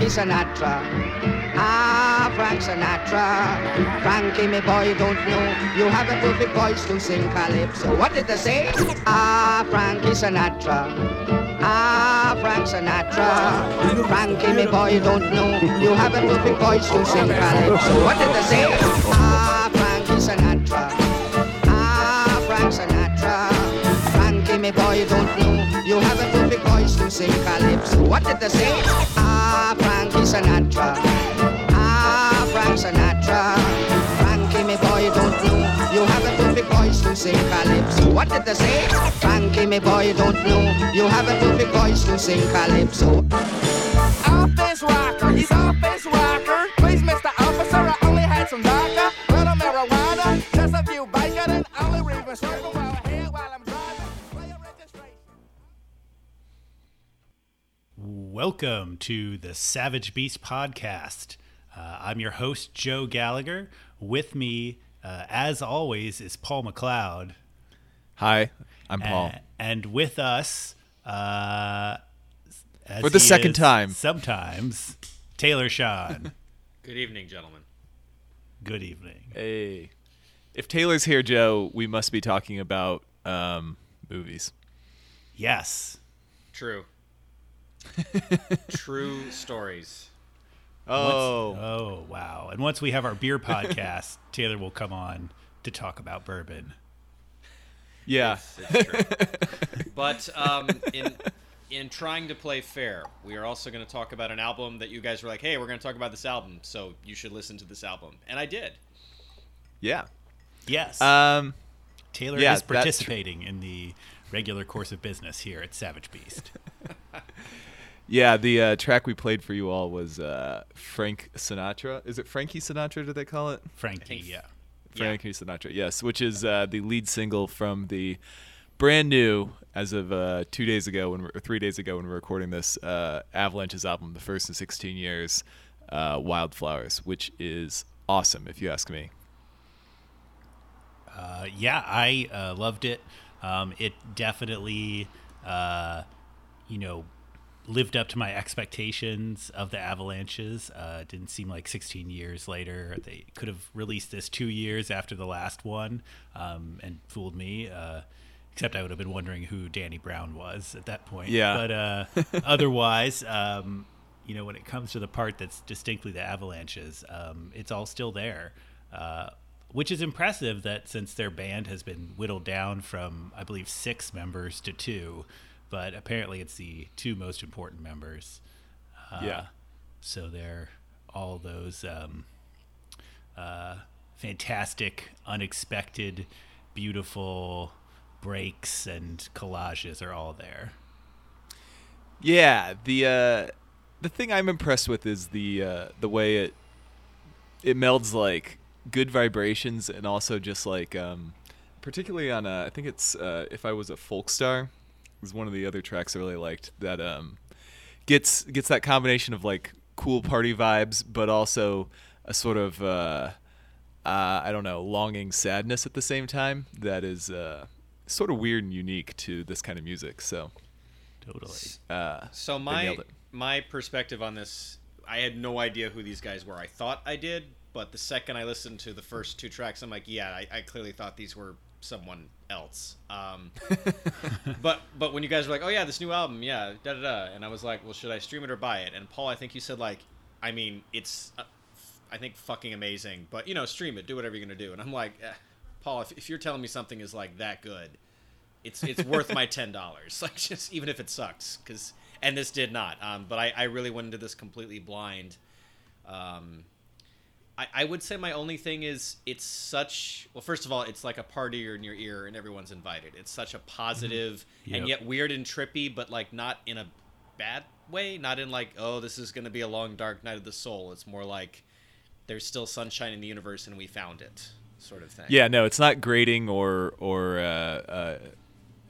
Frankie Sinatra. Ah, Frank Sinatra. Frankie, me boy, don't know. You have a perfect voice to sing calypso. What did they say? Ah, Frankie Sinatra. Ah, Frank Sinatra. Frankie, me boy, don't know. You have a perfect voice to sing calypso. What did they say? Ah, Frankie Sinatra. Ah, Frank Sinatra. Frankie, me boy, don't know. Calypso. What did they say? Ah, Frankie Sinatra. Ah, Frank Sinatra. Frankie, me boy, don't know. You have a perfect voice to sing calypso. What did they say? Frankie, me boy, don't know. You have a perfect voice to sing calypso. Office rocker, he's office rocker. Please, Mr. Officer, I only had some vodka, little marijuana, just a few bacon, and only reason smoking Welcome to the Savage Beast podcast. Uh, I'm your host, Joe Gallagher. With me, uh, as always, is Paul McLeod. Hi, I'm Paul. A- and with us, uh, as For the second time. sometimes, Taylor Sean. Good evening, gentlemen. Good evening. hey, if Taylor's here, Joe, we must be talking about um, movies. Yes. True. True stories. Oh, Oh, wow. And once we have our beer podcast, Taylor will come on to talk about bourbon. yeah. It's true. but um, in in trying to play fair, we are also going to talk about an album that you guys were like, "Hey, we're going to talk about this album, so you should listen to this album," and I did. Yeah. Yes. Um, Taylor yeah, is that's tr- participating in the regular course of business here at Savage Beast. yeah, the uh, track we played for you all was uh, Frank Sinatra. Is it Frankie Sinatra, did they call it? Frankie, think- yeah. Frankie Sinatra, yes, which is uh, the lead single from the brand new, as of uh, two days ago, when we're, or three days ago when we're recording this, uh, Avalanches' album, the first in 16 years, uh, Wildflowers, which is awesome, if you ask me. Uh, yeah, I uh, loved it. Um, it definitely, uh, you know, lived up to my expectations of the Avalanches. Uh, didn't seem like 16 years later. They could have released this two years after the last one um, and fooled me. Uh, except I would have been wondering who Danny Brown was at that point. Yeah. But uh, otherwise, um, you know, when it comes to the part that's distinctly the Avalanches, um, it's all still there. Uh, which is impressive that since their band has been whittled down from, I believe, six members to two, but apparently it's the two most important members. Uh, Yeah. So they're all those um, uh, fantastic, unexpected, beautiful breaks and collages are all there. Yeah, the uh, the thing I'm impressed with is the uh, the way it it melds like good vibrations and also just like um, particularly on uh, I think it's uh, if I was a folk star is one of the other tracks I really liked that um, gets gets that combination of like cool party vibes but also a sort of uh, uh, I don't know longing sadness at the same time that is uh, sort of weird and unique to this kind of music so Totally. uh, So my my perspective on this, I had no idea who these guys were. I thought I did, but the second I listened to the first two tracks, I'm like, yeah, I, I clearly thought these were someone else. Um, but but when you guys were like, oh yeah, this new album, yeah, da da da, and I was like, well, should I stream it or buy it? And Paul, I think you said like, I mean, it's, uh, I think fucking amazing, but you know, stream it, do whatever you're gonna do. And I'm like, eh, Paul, if, if you're telling me something is like that good, it's it's worth my ten dollars. Like just even if it sucks, because and this did not. Um, but I, I really went into this completely blind. Um, I, I would say my only thing is it's such well. First of all, it's like a party in your ear and everyone's invited. It's such a positive Yep. and yet weird and trippy, but like not in a bad way. Not in like oh this is gonna be a long dark night of the soul. It's more like there's still sunshine in the universe and we found it sort of thing. Yeah, no, it's not grating or or uh, uh,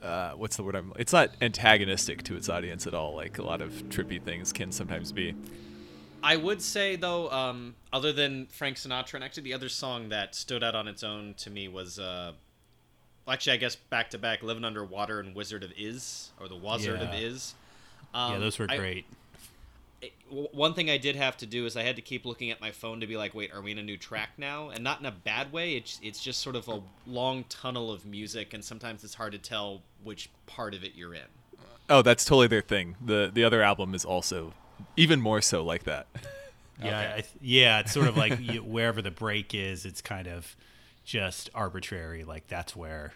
uh, what's the word I'm. It's not antagonistic to its audience at all. Like a lot of trippy things can sometimes be. I would say though, um, other than Frank Sinatra, and actually the other song that stood out on its own to me was, uh, actually I guess back to back, "Living Underwater" and "Wizard of Iz" or "The Wizard of Yeah. Iz." Um, yeah, those were I- great. it- w- one thing I did have to do is I had to keep looking at my phone to be like, wait, are we in a new track now? And not in a bad way. It's it's just sort of a long tunnel of music, and sometimes it's hard to tell which part of it you're in. Oh, that's totally their thing. the The other album is also even more so like that. Yeah, Okay. I th- yeah. It's sort of like you, wherever the break is, it's kind of just arbitrary. Like that's where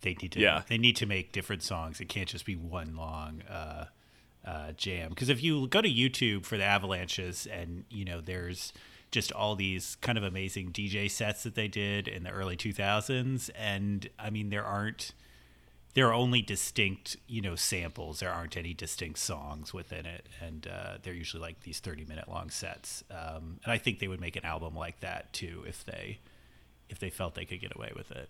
they need to. Yeah. They need to make different songs. It can't just be one long uh, uh, jam. Because if you go to YouTube for the Avalanches, and you know, there's just all these kind of amazing DJ sets that they did in the early 2000s, and I mean, there aren't there are only distinct you know samples. There aren't any distinct songs within it. And uh, they're usually like these 30 minute long sets. Um, and i think they would make an album like that too if they if they felt they could get away with it.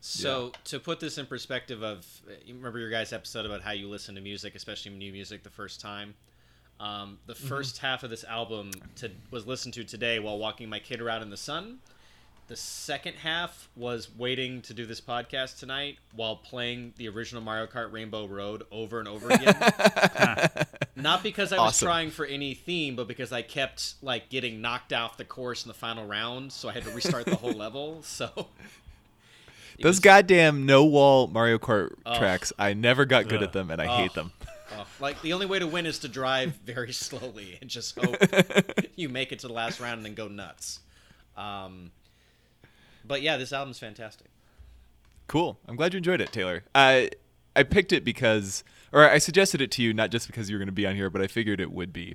So to put this in perspective of, you remember your guys' episode about how you listen to music, especially new music, the first time. Um, the 1st half of this album to, was listened to today while walking my kid around in the sun. The second half was waiting to do this podcast tonight while playing the original Mario Kart Rainbow Road over and over again. Not because I was Awesome. trying for any theme, but because I kept like getting knocked off the course in the final round, so I had to restart the whole level. So Those was- goddamn no wall Mario Kart tracks, I never got good Ugh. at them, and I hate them. Oh, like the only way to win is to drive very slowly and just hope you make it to the last round and then go nuts. Um, but yeah, this album's fantastic. Cool. I'm glad you enjoyed it, Taylor. I I picked it because, or I suggested it to you not just because you were going to be on here, but I figured it would be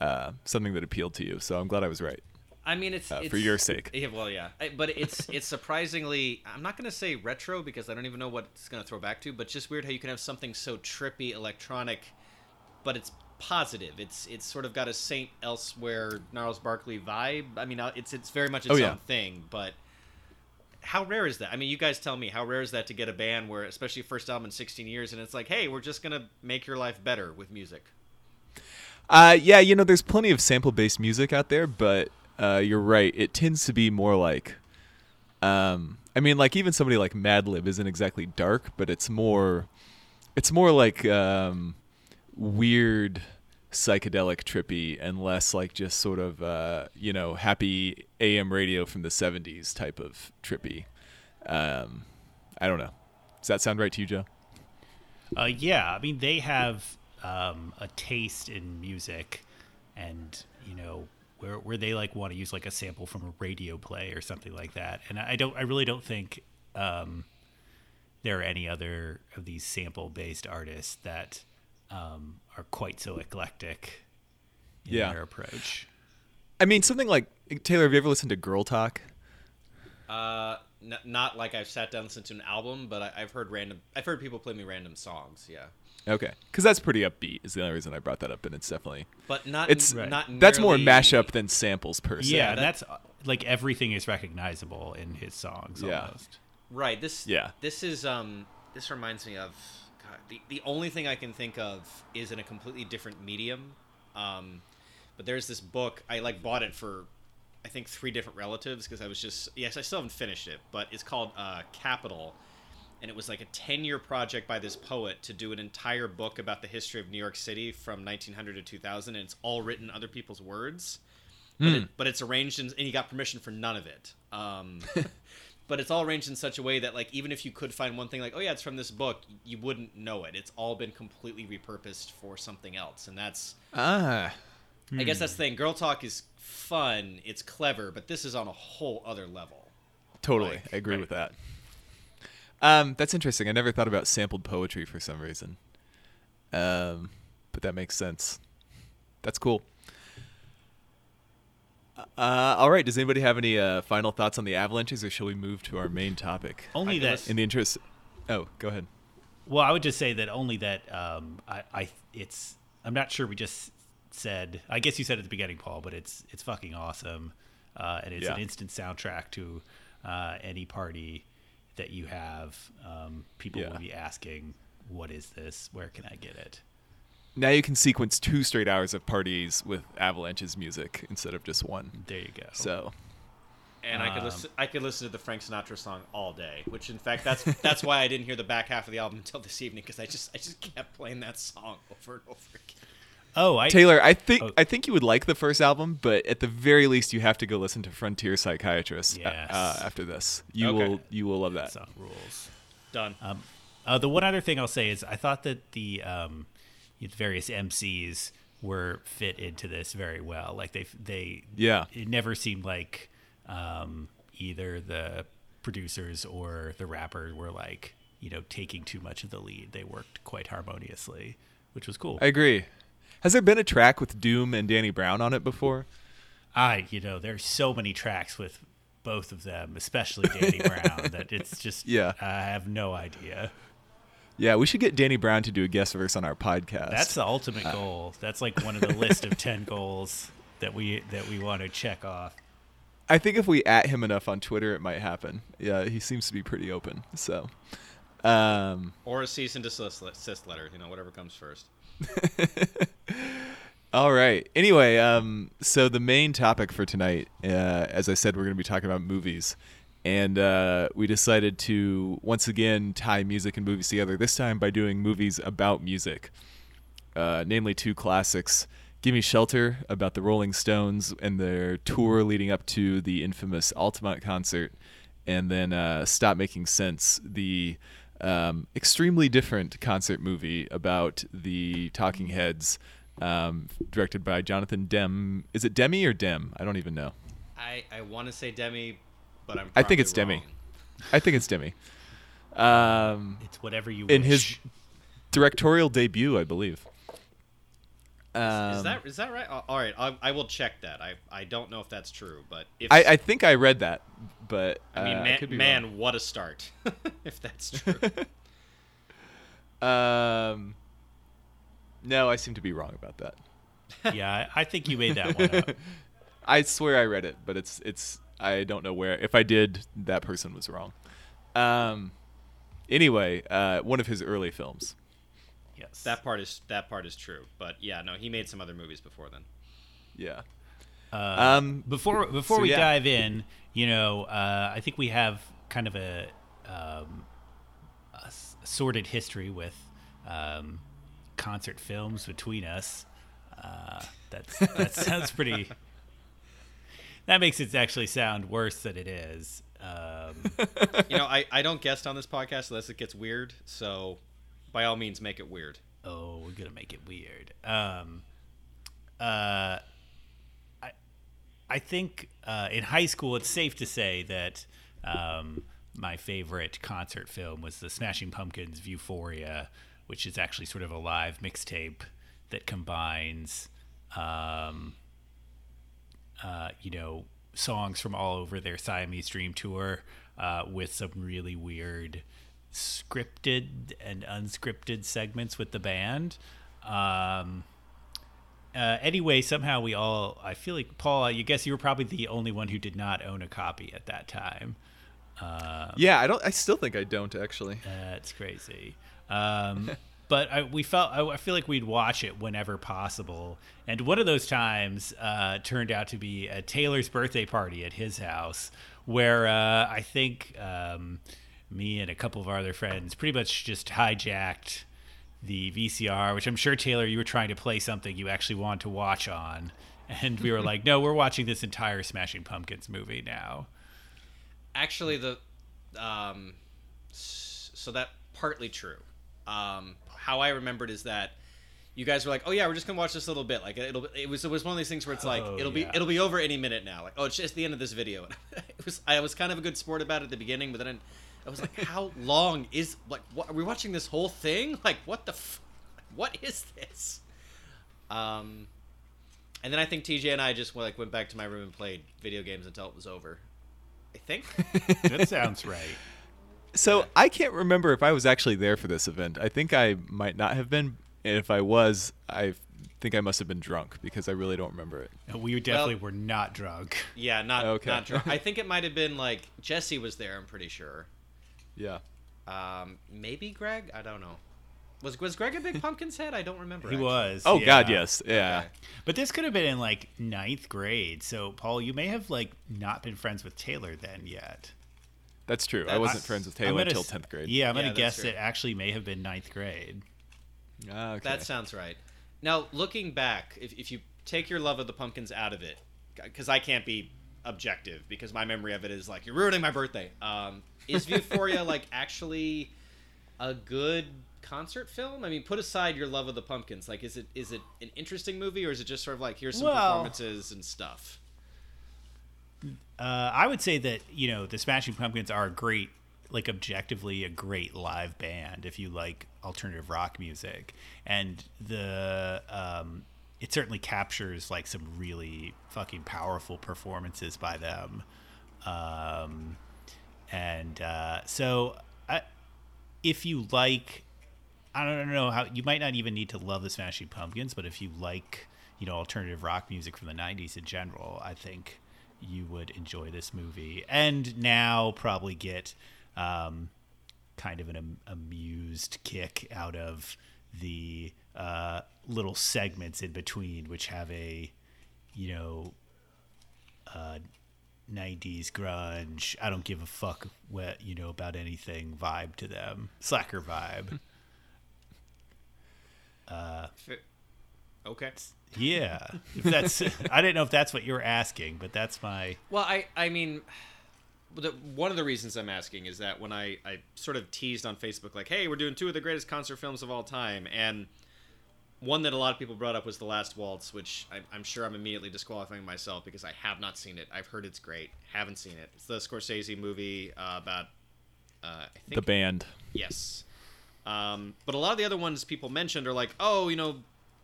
uh, something that appealed to you. So I'm glad I was right. I mean, it's, Uh, it's for your sake. Yeah, well, yeah, I, but it's it's surprisingly. I'm not gonna say retro because I don't even know what it's gonna throw back to. But just weird how you can have something so trippy, electronic, but it's positive. It's it's sort of got a Saint Elsewhere, Gnarls Barkley vibe. I mean, uh, it's it's very much its Oh, yeah. own thing, but. How rare is that? I mean, you guys tell me. How rare is that to get a band where, especially first album in 16 years, and it's like, hey, we're just gonna make your life better with music. Uh, yeah, you know, there's plenty of sample based music out there, but uh, you're right. It tends to be more like, um, I mean, like even somebody like Madlib isn't exactly dark, but it's more, it's more like um, weird, psychedelic, trippy, and less like just sort of uh, you know happy AM radio from the '70s type of trippy. Um, I don't know. Does that sound right to you, Joe? Uh, yeah, I mean they have um, a taste in music, and you know where where they like want to use like a sample from a radio play or something like that. And I don't, I really don't think um, there are any other of these sample based artists that um, are quite so eclectic in Yeah. their approach. I mean, something like Taylor. Have you ever listened to Girl Talk? Uh, n- not like I've sat down and listened to an album, but I- I've heard random. I've heard people play me random songs. Yeah, Okay, because that's pretty upbeat. Is the only reason I brought that up, and it's definitely but not. it's Right. not. that's more mashup than samples per se. Yeah, that- that's uh, like everything is recognizable in his songs Yeah. almost. Right. This. Yeah. This is um. This reminds me of. God, the the only thing I can think of is in a completely different medium. Um, but there's this book I like bought it for. I think three different relatives because I was just yes I still haven't finished it but it's called uh, Capital and it was like a 10 year project by this poet to do an entire book about the history of New York City from 1900 to 2000 and it's all written in other people's words but, it, but it's arranged in, and he got permission for none of it um, but it's all arranged in such a way that like even if you could find one thing like oh yeah it's from this book you wouldn't know it it's all been completely repurposed for something else and that's Ah, I guess that's the thing girl talk is fun it's clever but this is on a whole other level totally. Like, I agree right. with that. Um, that's interesting. I never thought about sampled poetry for some reason. Um, but that makes sense. That's cool. Uh, all right. Does anybody have any uh, final thoughts on the avalanches, or shall we move to our main topic? Only can that In the interest. Oh, go ahead. Well, I would just say that only that um, I, I it's I'm not sure we just said. I guess you said at the beginning, Paul, but it's it's fucking awesome, uh, and it's an instant soundtrack to uh, any party that you have. Um, people Yeah. will be asking, "What is this? Where can I get it?" Now you can sequence two straight hours of parties with avalanches music instead of just one. There you go. So and I could Um, listen. I could listen to the Frank Sinatra song all day. Which, in fact, that's that's why I didn't hear the back half of the album until this evening because I just I just kept playing that song over and over again. Oh, I Taylor, I think Oh. I think you would like the first album, but at the very least, you have to go listen to Frontier Psychiatrist uh, Yes. uh, after this. You Okay. will you will love that. song rules. Done. Uh, the one other thing I'll say is I thought that the um, the various MCs were fit into this very well. Like they they Yeah. it never seemed like um, either the producers or the rapper were like you know taking too much of the lead. They worked quite harmoniously, which was cool. I agree. Has there been a track with Doom and Danny Brown on it before? I you know there's so many tracks with both of them, especially Danny Brown, that it's just Yeah. I have no idea. Yeah, we should get Danny Brown to do a guest verse on our podcast. That's the ultimate goal. That's like one of the list of ten goals that we that we want to check off. I think if we at him enough on Twitter, it might happen. Yeah, he seems to be pretty open. So, um, or a cease and desist desist letter. You know, whatever comes first. all right. Anyway, um, so the main topic for tonight, uh, as I said, we're going to be talking about movies, and uh, we decided to once again tie music and movies together. This time by doing movies about music, uh, namely two classics. Gimme Shelter about the Rolling Stones and their tour leading up to the infamous Altamont concert, and then uh, Stop Making Sense, the um, extremely different concert movie about the Talking Heads, um, directed by Jonathan Dem. Is it Demi or Dem? I don't even know. I I want to say Demi, but I'm. I think probably it's Demi. I think it's Demi. Um, It's whatever you in wish. his directorial debut, I believe. Is Um, that is that right? All right, I, I will check that. I I don't know if that's true, but if I, I think I read that, but I mean, uh, man, could be man what a start! if that's true. Um, no, I seem to be wrong about that. yeah, I I think you made that one up. I swear I read it, but it's it's I don't know where. If I did, that person was wrong. Um, anyway, uh, one of his early films. Yes. that part is that part is true, but yeah, no, he made some other movies before then. Yeah. Uh, Um, before before so we yeah. dive in, you know, uh, I think we have kind of a, um, a s- sordid history with um, concert films between us. Uh, that's, that sounds pretty. That makes it actually sound worse than it is. Um, You know, I I don't guest on this podcast unless it gets weird. So, by all means, make it weird. oh, we're gonna make it weird. Um, uh, I, I think uh, in high school, it's safe to say that um, my favorite concert film was the Smashing Pumpkins' Euphoria, which is actually sort of a live mixtape that combines, um, uh, you know, songs from all over their Siamese Dream tour uh, with some really weird scripted and unscripted segments with the band. Um, uh, anyway, somehow we all, I feel like, Paul, I guess you were probably the only one who did not own a copy at that time. Uh, Yeah, I don't. I still think I don't actually. that's crazy. Um, but I, we felt I, I feel like we'd watch it whenever possible. And one of those times uh, turned out to be a Taylor's birthday party at his house, where uh, I think um, me and a couple of our other friends pretty much just hijacked the VCR, which I'm sure Taylor you were trying to play something you actually want to watch on. And we were like, no, we're watching this entire Smashing Pumpkins movie now. Actually, the um, so that partly true. Um, how I remembered is that you guys were like, "Oh yeah, we're just gonna watch this little bit." Like it'll it was it was one of these things where it's like Oh, it'll be it'll be over any minute now. Like oh, it's just the end of this video. it was I was kind of a good sport about it at the beginning, but then I was like, "How long is like what are we watching this whole thing? Like what the f- what is this?" Um, and then I think TJ and I just like went back to my room and played video games until it was over. I think. That sounds right. So I can't remember if I was actually there for this event. I think I might not have been. And if I was, I think I must have been drunk because I really don't remember it. We definitely were not drunk. Yeah, not Okay. not drunk. I think it might have been like Jesse was there. I'm pretty sure. Yeah. Um, maybe Greg. I don't know. Was was Greg a big Pumpkin's head? I don't remember. He actually. was. Oh yeah. God, yes. Yeah. Okay. But this could have been in like ninth grade. So Paul, you may have like not been friends with Taylor then yet. That's true. I wasn't friends with Taylor gonna until tenth grade. Yeah, I'm gonna Yeah, guess true. it actually may have been ninth grade. Ah, okay. That sounds right. Now, looking back, if, if you take your love of the pumpkins out of it, because I can't be objective because my memory of it is like you're ruining my birthday. Um, is Euphoria like actually a good concert film? I mean, put aside your love of the pumpkins. Like, is it is it an interesting movie or is it just sort of like here's some Well- performances and stuff? Uh, I would say that you know the Smashing Pumpkins are a great, like objectively a great live band if you like alternative rock music, and the um, it certainly captures like some really fucking powerful performances by them, um, and uh, so I, if you like I don't know how you might not even need to love the Smashing Pumpkins, but if you like, you know, alternative rock music from the '90s in general, I think you would enjoy this movie, and now probably get um, kind of an am- amused kick out of the uh, little segments in between, which have a, you know, uh, 90s grunge. I don't give a fuck what you know about anything vibe to them. Slacker vibe. Fi- Okay. Yeah, if that's I didn't know if that's what you were asking, but that's my Well, I I mean, the, one of the reasons I'm asking is that when I I sort of teased on Facebook like, hey, we're doing two of the greatest concert films of all time, and one that a lot of people brought up was The Last Waltz, which I, I'm sure I'm immediately disqualifying myself because I have not seen it. I've heard it's great, haven't seen it. It's the Scorsese movie uh, about uh, I think The band. Yes. Um, but a lot of the other ones people mentioned are like, oh, you know,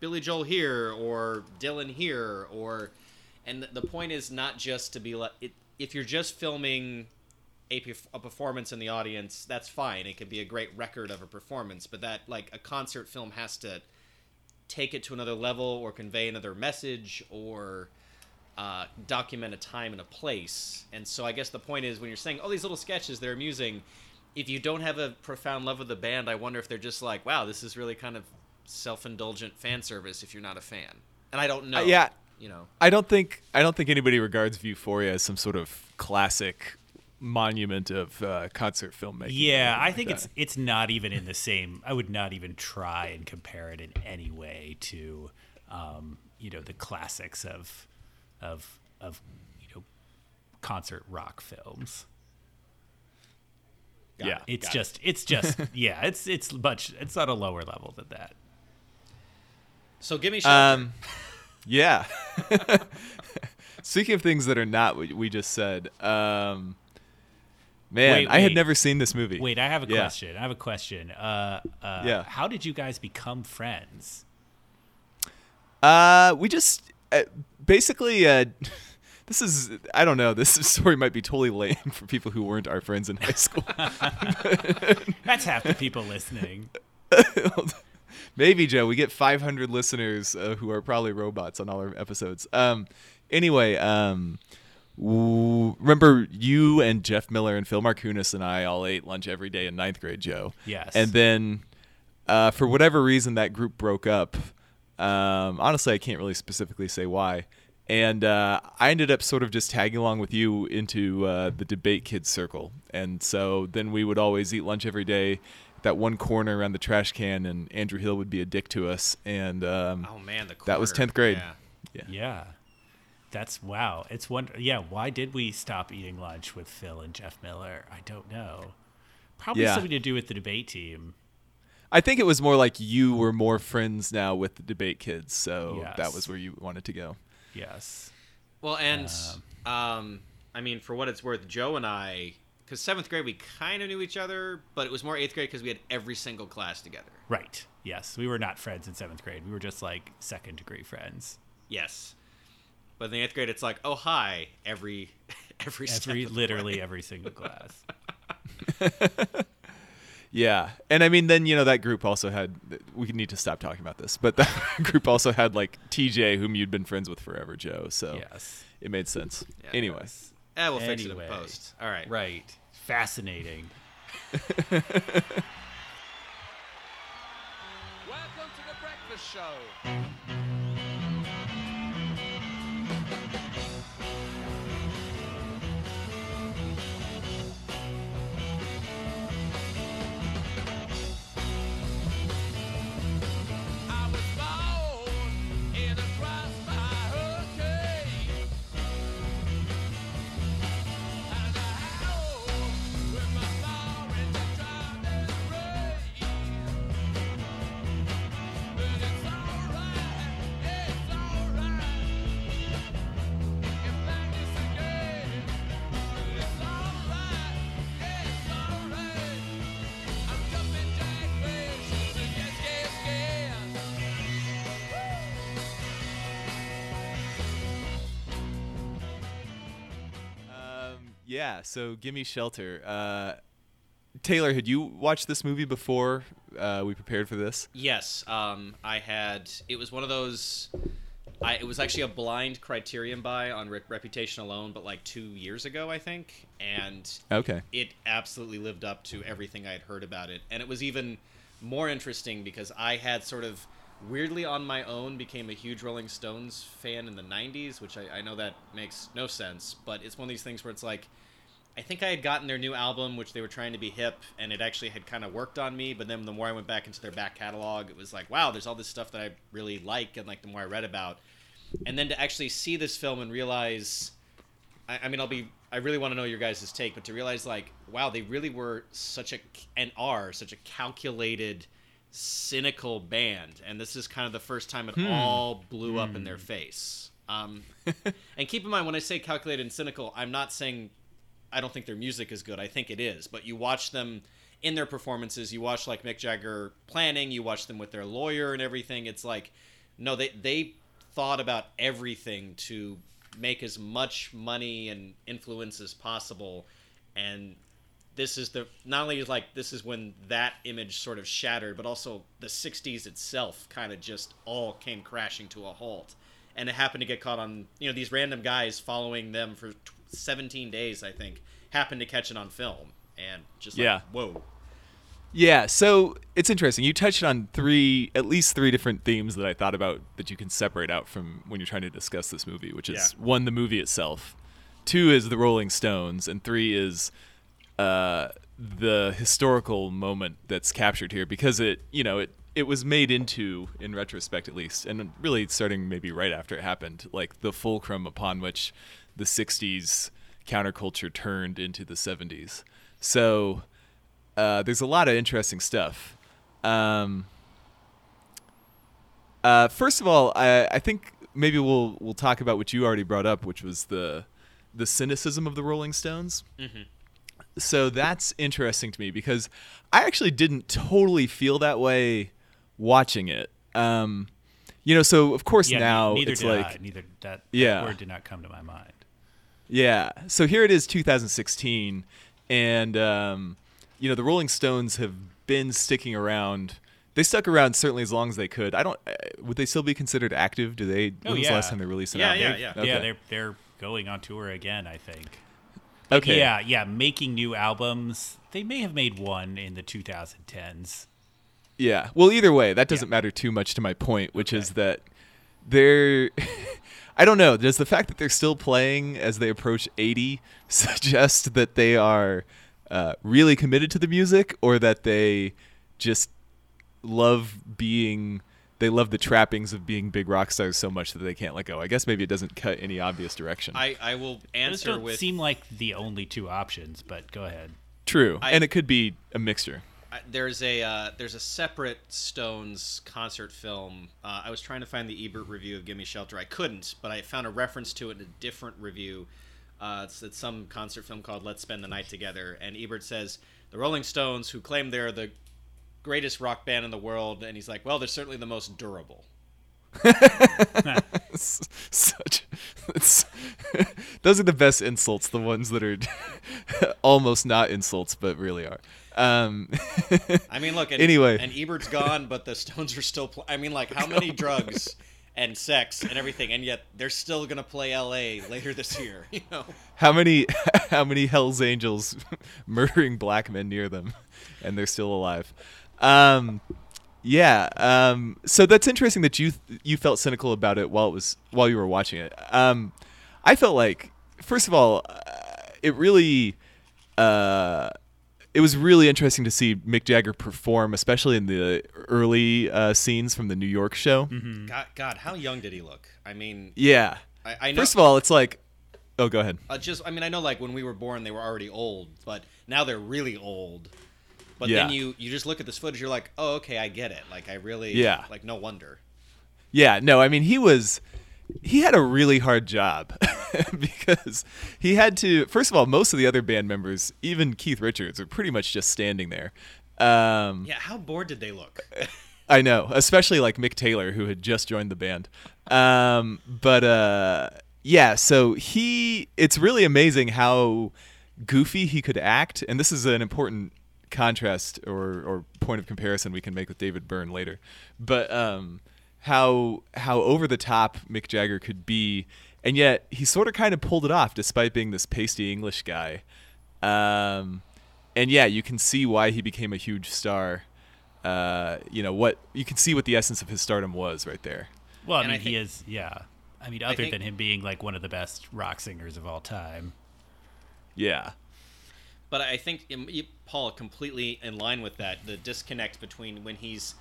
Billy Joel here or Dylan here or, and the, point is not just to be like, it, if you're just filming a, a performance in the audience, that's fine. It can be a great record of a performance, but that like a concert film has to take it to another level or convey another message or uh, document a time and a place. And so I guess the point is when you're saying, oh, these little sketches, they're amusing. If you don't have a profound love of the band, I wonder if they're just like, wow, this is really kind of self-indulgent fan service if you're not a fan. And I don't know. Uh, yeah. You know. I don't think I don't think anybody regards Euphoria as some sort of classic monument of uh, concert filmmaking. yeah. I like think that. it's it's not even in the same. I would not even try and compare it in any way to, um, you know, the classics of, of of you know, concert rock films. Got Yeah. it, It's got it. just it's just yeah. It's it's much. It's on a lower level than that. So give me shelter. Um, yeah. Speaking of things that are not what we just said, um, man, Wait, I had wait. never seen this movie. Wait, I have a Yeah. question. I have a question. Uh, uh, Yeah. How did you guys become friends? Uh, we just uh, basically. Uh, this is I don't know. This story might be totally lame for people who weren't our friends in high school. That's half the people listening. Maybe Joe, we get 500 listeners uh, who are probably robots on all our episodes. Um, anyway, um, w- remember you and Jeff Miller and Phil Markunis and I all ate lunch every day in ninth grade, Joe. Yes. And then, uh, for whatever reason, that group broke up. Um, honestly, I can't really specifically say why. And uh, I ended up sort of just tagging along with you into uh, the debate kids circle. And so then we would always eat lunch every day that one corner around the trash can, and Andrew Hill would be a dick to us. And um, oh man, the that was 10th grade. Yeah. yeah. Yeah. That's wow. It's one. Yeah. Why did we stop eating lunch with Phil and Jeff Miller? I don't know. Probably Yeah. something to do with the debate team. I think it was more like you were more friends now with the debate kids, so that was where you wanted to go. Yes. Well, and um, I mean, for what it's worth, Joe and I, because seventh grade we kind of knew each other, but it was more eighth grade because we had every single class together. Right. Yes. We were not friends in seventh grade. We were just like second degree friends. Yes, but in the eighth grade, it's like, oh hi, every every step Every of literally way. every single class. Yeah, and I mean, then you know that group also had. We need to stop talking about this, but that group also had like TJ, whom you'd been friends with forever, Joe. So Yes. it made sense. Yeah, anyway, Eh, we'll fix it Anyway. in post. All right. Right. Fascinating. Welcome to the breakfast show. Yeah, so Gimme Shelter. Uh, Taylor, had you watched this movie before uh, we prepared for this? Yes, um, I had. It was one of those. I, it was actually a blind Criterion buy on Re- Reputation alone, but like two years ago, I think, and Okay. it absolutely lived up to everything I had heard about it, and it was even more interesting because I had sort of weirdly on my own became a huge Rolling Stones fan in the '90s, which I, I know that makes no sense, but it's one of these things where it's like. I think I had gotten their new album, which they were trying to be hip, and it actually had kind of worked on me. But then the more I went back into their back catalog, it was like, wow, there's all this stuff that I really like, and like the more I read about, and then to actually see this film and realize, I, I mean, I'll be, I really want to know your guys' take, but to realize like, wow, they really were such a and are such a calculated, cynical band, and this is kind of the first time it all blew up in their face. Um, and keep in mind when I say calculated and cynical, I'm not saying I don't think their music is good. I think it is. But you watch them in their performances. You watch like Mick Jagger planning. You watch them with their lawyer and everything. It's like, no, they they thought about everything to make as much money and influence as possible. And this is the not only is like this is when that image sort of shattered, but also the '60s itself kind of just all came crashing to a halt. And it happened to get caught on, you know, these random guys following them for 17 days, I think, happened to catch it on film. And just like, Yeah. whoa. Yeah, so it's interesting. You touched on three, at least three different themes that I thought about that you can separate out from when you're trying to discuss this movie, which is Yeah. one, the movie itself, two is the Rolling Stones, and three is uh, the historical moment that's captured here because it, you know, it it was made into, in retrospect at least, and really starting maybe right after it happened, like the fulcrum upon which the '60s counterculture turned into the '70s. So uh, there's a lot of interesting stuff. Um, uh, first of all, I, I think maybe we'll we'll talk about what you already brought up, which was the the cynicism of the Rolling Stones. So that's interesting to me because I actually didn't totally feel that way watching it. Um, you know, so of course Yeah, now neither it's did like I. Neither that, that Yeah. word did not come to my mind. Yeah. So here it is, 2016, and um, you know the Rolling Stones have been sticking around. They stuck around certainly as long as they could. I don't. Uh, would they still be considered active? Do they? Oh, when was the last time they released an Yeah, album? yeah, yeah. Okay. Yeah, they're they're going on tour again. I think. But Okay. Yeah, yeah, making new albums. They may have made one in the 2010s. Yeah. Well, either way, that doesn't Yeah. matter too much to my point, which is that they're. I don't know. Does the fact that they're still playing as they approach 80 suggest that they are uh, really committed to the music, or that they just love being? They love the trappings of being big rock stars so much that they can't let go. I guess maybe it doesn't cut any obvious direction. I, I will Those answer don't with seem like the only two options, but go ahead. True, I- and it could be a mixture. There's a uh, there's a separate Stones concert film. Uh, I was trying to find the Ebert review of "Gimme Shelter." I couldn't, but I found a reference to it in a different review. Uh, it's, it's some concert film called "Let's Spend the Night Together," and Ebert says the Rolling Stones, who claim they're the greatest rock band in the world, and he's like, well, they're certainly the most durable. Such, those are the best insults. The ones that are almost not insults, but really are. Um, I mean, look. And, Anyway. and Ebert's gone, but the Stones are still. Pl- I mean, like, how many drugs and sex and everything, and yet they're still gonna play L.A. later this year. You know. how many how many Hell's Angels murdering black men near them, and they're still alive. Um, yeah. Um, so that's interesting that you you felt cynical about it while it was while you were watching it. Um, I felt like first of all, uh, it really. Uh, it was really interesting to see Mick Jagger perform, especially in the early uh, scenes from the New York show. God, God, how young did he look? I mean, Yeah. I, I know. First of all, it's like, oh, go ahead. uh, just I mean, I know like when we were born, they were already old, but now they're really old. But Yeah. then you you just look at this footage, you're like, oh, okay, I get it. Like I really, Yeah. like no wonder. Yeah, no, I mean he was he had a really hard job because he had to first of all, most of the other band members, even Keith Richards, are pretty much just standing there. Um Yeah, how bored did they look? I know, especially like Mick Taylor who had just joined the band. Um but uh yeah, so he it's really amazing how goofy he could act, and this is an important contrast or, or point of comparison we can make with David Byrne later. But um, how how over the top Mick Jagger could be, and yet he sort of kind of pulled it off despite being this pasty English guy. Um, and yeah, you can see why he became a huge star. Uh, you know what you can see what the essence of his stardom was right there. Well, I And mean, I he is. Yeah. I mean, other think- than him being like one of the best rock singers of all time. Yeah. But I think um, Paul completely in line with that. The disconnect between when he's,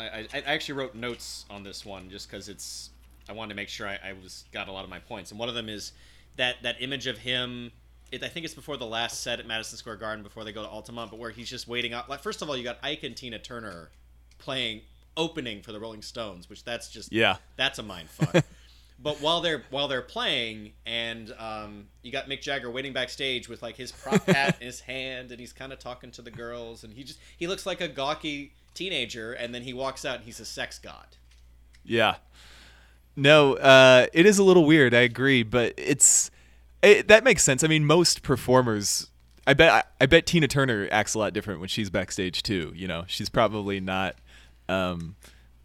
I, I, I actually wrote notes on this one just because it's. I wanted to make sure I, I was got a lot of my points, and one of them is that that image of him. It, I think it's before the last set at Madison Square Garden before they go to Altamont, but where he's just waiting out. Like first of all, you got Ike and Tina Turner playing opening for the Rolling Stones, which that's just Yeah. that's a mind fuck. but while they're while they're playing, and um, you got Mick Jagger waiting backstage with like his prop hat in his hand, and he's kind of talking to the girls, and he just he looks like a gawky teenager, and then he walks out and he's a sex god. Yeah. No, uh, it is a little weird. I agree, but it's it, that makes sense. I mean, most performers. I bet. I, I bet Tina Turner acts a lot different when she's backstage too. You know, she's probably not um,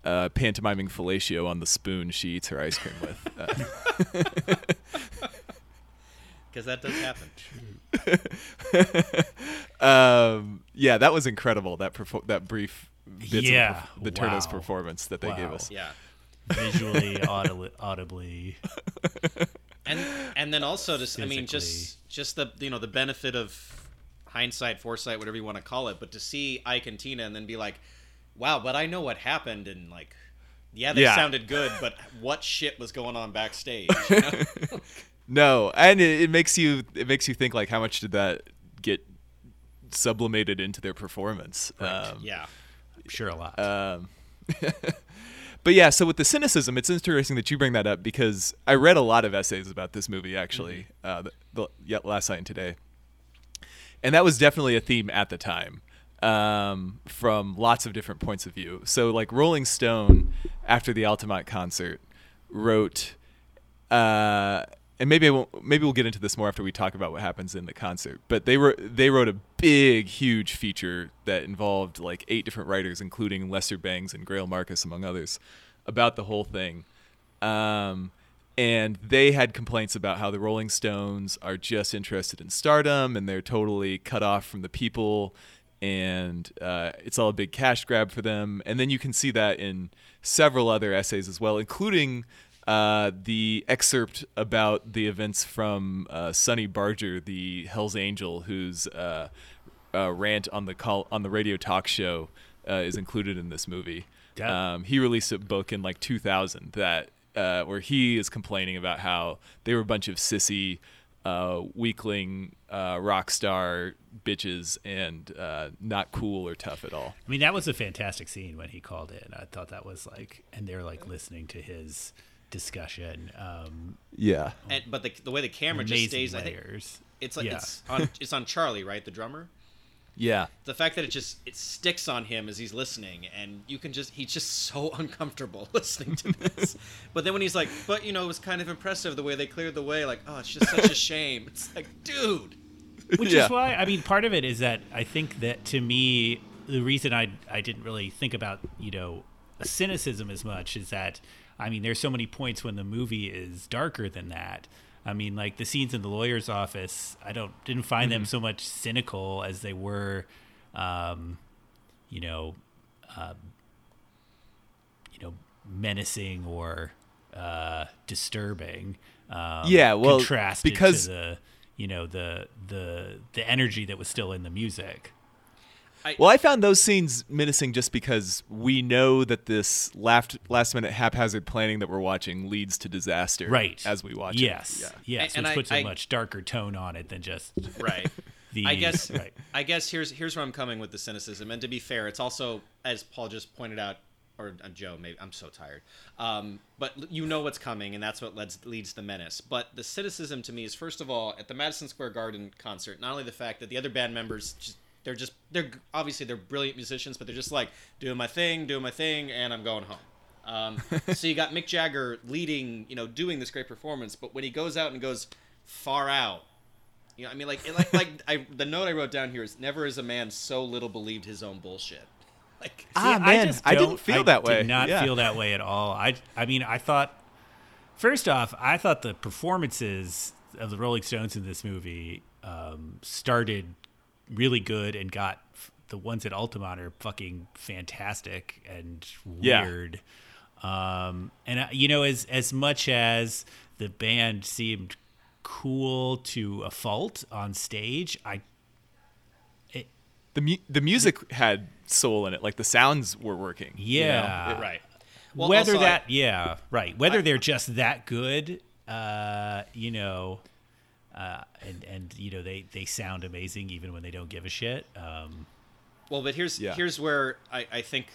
uh, pantomiming fellatio on the spoon she eats her ice cream with. Uh, Because that does happen. um, yeah, that was incredible. That perfor- that brief bits Yeah, of the Turner's wow. performance that they gave us. Yeah. Visually, audibly, audibly. and and then also just I mean just just the you know the benefit of hindsight, foresight, whatever you want to call it, but to see Ike and Tina and then be like, wow, but I know what happened and like. Yeah, they Yeah. sounded good, but what shit was going on backstage? You know? No, and it, it makes you it makes you think like how much did that get sublimated into their performance? Um, yeah, Sure, a lot. um, but yeah, so with the cynicism, it's interesting that you bring that up because I read a lot of essays about this movie actually, uh, the, the, last night and today, and that was definitely a theme at the time um, from lots of different points of view. So like Rolling Stone after the Altamont concert wrote. Uh, and maybe I won't, maybe we'll get into this more after we talk about what happens in the concert. But they wrote they wrote a big, huge feature that involved like eight different writers, including Lester Bangs and Greil Marcus, among others, about the whole thing. Um, and they had complaints about how the Rolling Stones are just interested in stardom and they're totally cut off from the people, and uh, it's all a big cash grab for them. And then you can see that in several other essays as well, including uh, the excerpt about the events from uh, Sonny Barger, the Hell's Angel, whose uh, uh, rant on the call on the radio talk show uh, is included in this movie. Yeah. Um, he released a book in like 2000 that uh, where he is complaining about how they were a bunch of sissy, uh, weakling, uh, rock star bitches and uh, not cool or tough at all. I mean, that was a fantastic scene when he called in. I thought that was like, and they're like listening to his discussion. Um, Yeah. and but the the way the camera just stays, I think layers. it's like Yeah. it's on it's on Charlie, right, the drummer. Yeah. The fact that it just it sticks on him as he's listening, and you can just he's just so uncomfortable listening to this. but then when he's like, but you know, it was kind of impressive the way they cleared the way. Like, oh, it's just such a shame. It's like, dude. Which Yeah. is why I mean, part of it is that I think that to me, the reason I I didn't really think about you know cynicism as much is that I mean, there's so many points when the movie is darker than that. I mean, like the scenes in the lawyer's office, I don't didn't find them so much cynical as they were, um, you know, um, you know, menacing or uh, disturbing. Um, Yeah, well, contrasted because- to the you know the the the energy that was still in the music. Well, I found those scenes menacing just because we know that this last last minute haphazard planning that we're watching leads to disaster. Right. As we watch yes, it. yes, And- and which I- puts a I- much darker tone on it than just Right. the. I guess right. I guess here's here's where I'm coming with the cynicism. And to be fair, it's also as Paul just pointed out, or uh, Joe, maybe I'm so tired. Um, but you know what's coming, and that's what leads leads the menace. But the cynicism to me is first of all at the Madison Square Garden concert, not only the fact that the other band members just they're just they're obviously they're brilliant musicians, but they're just like doing my thing, doing my thing, and I'm going home. Um, so you got Mick Jagger leading, you know, doing this great performance, but when he goes out and goes far out You know, I mean, like, it- like, like I, the note I wrote down here is never has a man so little believed his own bullshit. Like, Ah, See, man, just I didn't don't- feel I that way. Did not Yeah. feel that way at all. I, I mean, I thought. First off, I thought the performances of the Rolling Stones in this movie um, started really good and got the ones at Altamont are fucking fantastic and Yeah. weird. Um, and you know, as as much as the band seemed cool to a fault on stage, I The mu- the music had soul in it, like the sounds were working. you know? yeah, It- right. Well, whether also, I- that yeah right whether they're just that good uh you know uh and and you know they they sound amazing even when they don't give a shit um Well, but here's Yeah. here's where I, I think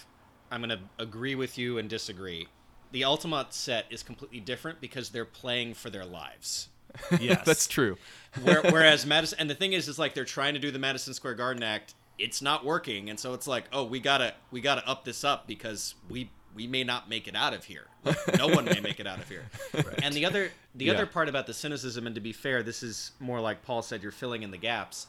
I'm going to agree with you and disagree. The Altamont set is completely different because they're playing for their lives. yes That's true. Where, whereas Madison, and the thing is, is like they're trying to do the Madison Square Garden Act. It's not working, and so it's like, oh, we gotta we gotta up this up because we we may not make it out of here. No one may make it out of here. And the other the Yeah. other part about the cynicism, and to be fair, this is more like Paul said, you're filling in the gaps.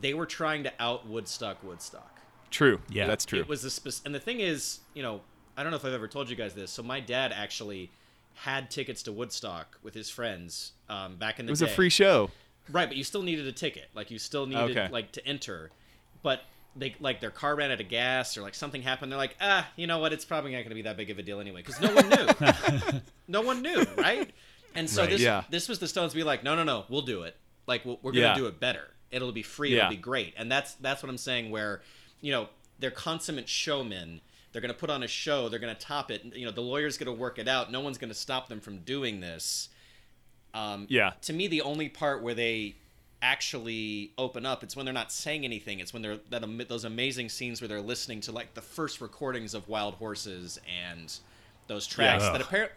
They were trying to out Woodstock Woodstock. True. Yeah. that's true. It was a spec- and the thing is, you know, I don't know if I've ever told you guys this. So my dad actually had tickets to Woodstock with his friends um, back in the day. It was day. a free show. right? But you still needed a ticket. Like you still needed Okay. like to enter. But they like their car ran out of gas or like something happened. They're like, ah, you know what? It's probably not going to be that big of a deal anyway because no one knew. no one knew, right? And so Right. this Yeah. this was the Stones be like, no, no, no, we'll do it. Like we're, we're gonna Yeah. do it better. It'll be free. Yeah. It'll be great. And that's that's what I'm saying. Where you know they're consummate showmen. They're gonna put on a show. They're gonna top it. You know the lawyer's gonna work it out. No one's gonna stop them from doing this. Um, Yeah. To me, the only part where they actually open up it's when they're not saying anything it's when they're that those amazing scenes where they're listening to like the first recordings of wild horses and those tracks Yeah. that apparently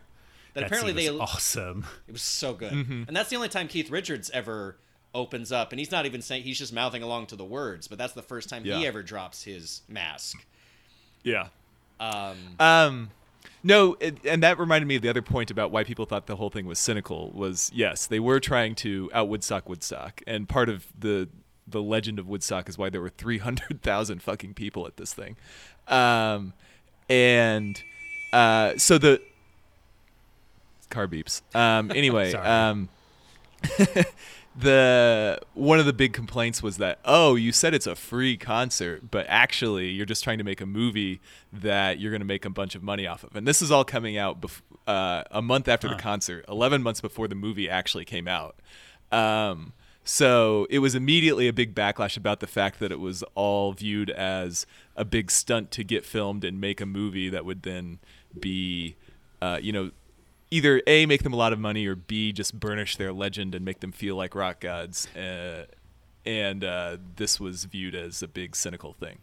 that, that apparently they awesome it was so good. Mm-hmm. And that's the only time Keith Richards ever opens up. And he's not even saying, he's just mouthing along to the words, but that's the first time he ever drops his mask. Yeah. Um, Um, no, it, and that reminded me of the other point about why people thought the whole thing was cynical. Was yes, they were trying to out Woodstock Woodstock, and part of the the legend of Woodstock is why there were three hundred thousand fucking people at this thing, um, and uh, so the car beeps. Um, anyway, um, the one of the big complaints was that oh you said it's a free concert but actually you're just trying to make a movie that you're going to make a bunch of money off of. And this is all coming out bef- uh, a month after the concert 11 months before the movie actually came out. Um, so it was immediately a big backlash about the fact that it was all viewed as a big stunt to get filmed and make a movie that would then be uh, you know either a make them a lot of money or b just burnish their legend and make them feel like rock gods. Uh, and uh, this was viewed as a big cynical thing.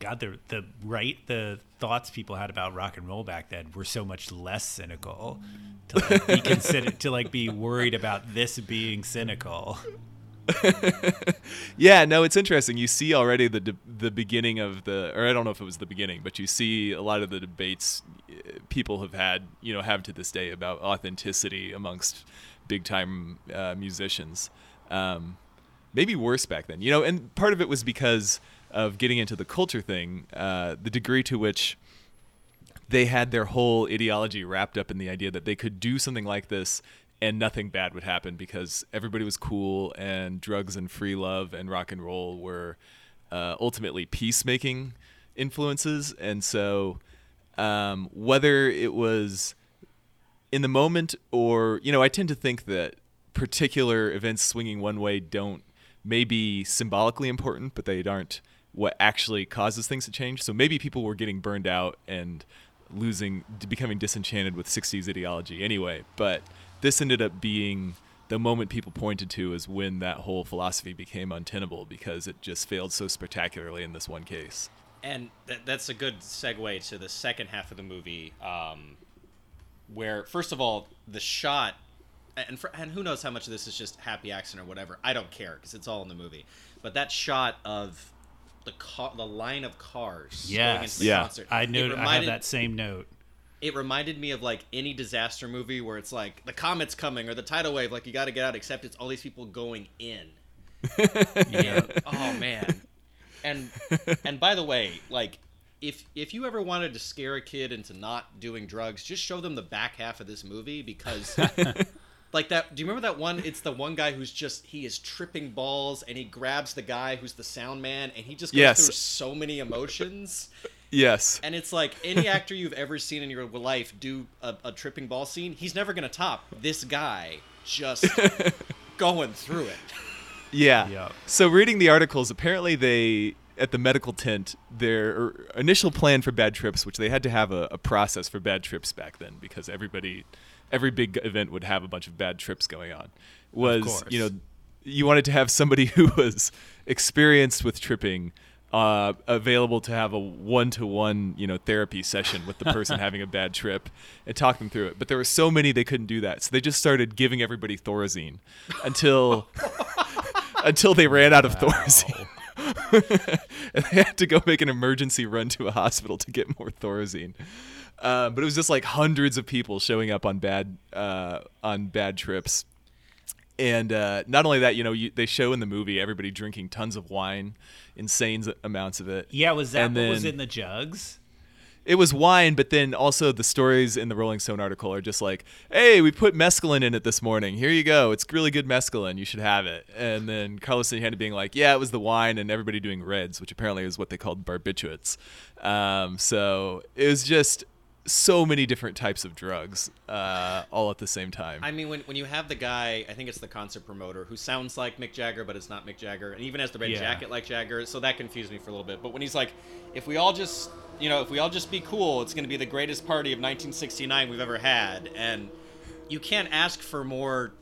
God the the right the thoughts people had about rock and roll back then were so much less cynical to like be considered to like be worried about this being cynical yeah no it's interesting. You see already the de- the beginning of the or i don't know if it was the beginning but you see a lot of the debates uh, people have had you know have to this day about authenticity amongst big time uh, musicians. Um, maybe worse back then you know and part of it was because of getting into the culture thing uh, the degree to which they had their whole ideology wrapped up in the idea that they could do something like this and nothing bad would happen because everybody was cool and drugs and free love and rock and roll were uh, ultimately peacemaking influences. And so um, whether it was in the moment or you know i tend to think that particular events swinging one way don't may be symbolically important but they aren't what actually causes things to change. So maybe people were getting burned out and losing becoming disenchanted with 60s ideology anyway but this ended up being the moment people pointed to as when that whole philosophy became untenable because it just failed so spectacularly in this one case and that, that's a good segue to the second half of the movie, um, where first of all the shot, and for, and who knows how much of this is just happy accident or whatever. I don't care because it's all in the movie. But that shot of the car, the line of cars going into yes the Yeah. concert, i it know i have that same note it reminded me of like any disaster movie where it's like the comet's coming or the tidal wave, like you got to get out. Except it's all these people going in. Yeah. Oh man. And and by the way, like if if you ever wanted to scare a kid into not doing drugs, just show them the back half of this movie because like that do you remember that one it's the one guy who's just he is tripping balls and he grabs the guy who's the sound man and he just goes Yes. through so many emotions Yes. and it's like any actor you've ever seen in your life do a, a tripping ball scene he's never gonna top this guy just going through it Yeah. Yep. So reading the articles, apparently they at the medical tent, their initial plan for bad trips, which they had to have a, a process for bad trips back then, because everybody, every big event would have a bunch of bad trips going on, was you know, you wanted to have somebody who was experienced with tripping. Uh, available to have a one-to-one, you know, therapy session with the person having a bad trip and talk them through it. But there were so many they couldn't do that, so they just started giving everybody Thorazine until until they ran out of Thorazine. and they had to go make an emergency run to a hospital to get more Thorazine. Uh, but it was just like hundreds of people showing up on bad uh, on bad trips. And uh, not only that, you know, you, they show in the movie everybody drinking tons of wine, insane amounts of it. Yeah, was that And what was in the jugs? It was wine, but then also the stories in the Rolling Stone article are just like, "Hey, we put mescaline in it this morning. Here you go. It's really good mescaline. You should have it." And then Carlos Santana being like, "Yeah, it was the wine," and everybody doing reds, which apparently is what they called barbiturates. Um, so it was just so many different types of drugs, uh, all at the same time. I mean, when, when you have the guy, I think it's the concert promoter, who sounds like Mick Jagger, but it's not Mick Jagger, and even has the red Yeah. jacket like Jagger, so that confused me for a little bit. But when he's like, if we all just, you know, if we all just be cool, it's going to be the greatest party of 1969 we've ever had, and you can't ask for more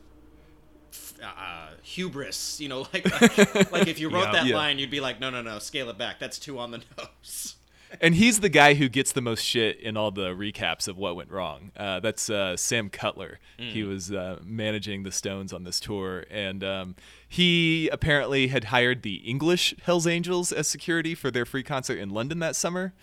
uh, hubris, you know, like like, like if you wrote Yeah. that Yeah. line, you'd be like, no, no, no, scale it back. That's too on the nose. And he's the guy who gets the most shit in all the recaps of what went wrong. Uh, that's uh, Sam Cutler. He was uh, managing the Stones on this tour, and um, he apparently had hired the English Hell's Angels as security for their free concert in London that summer.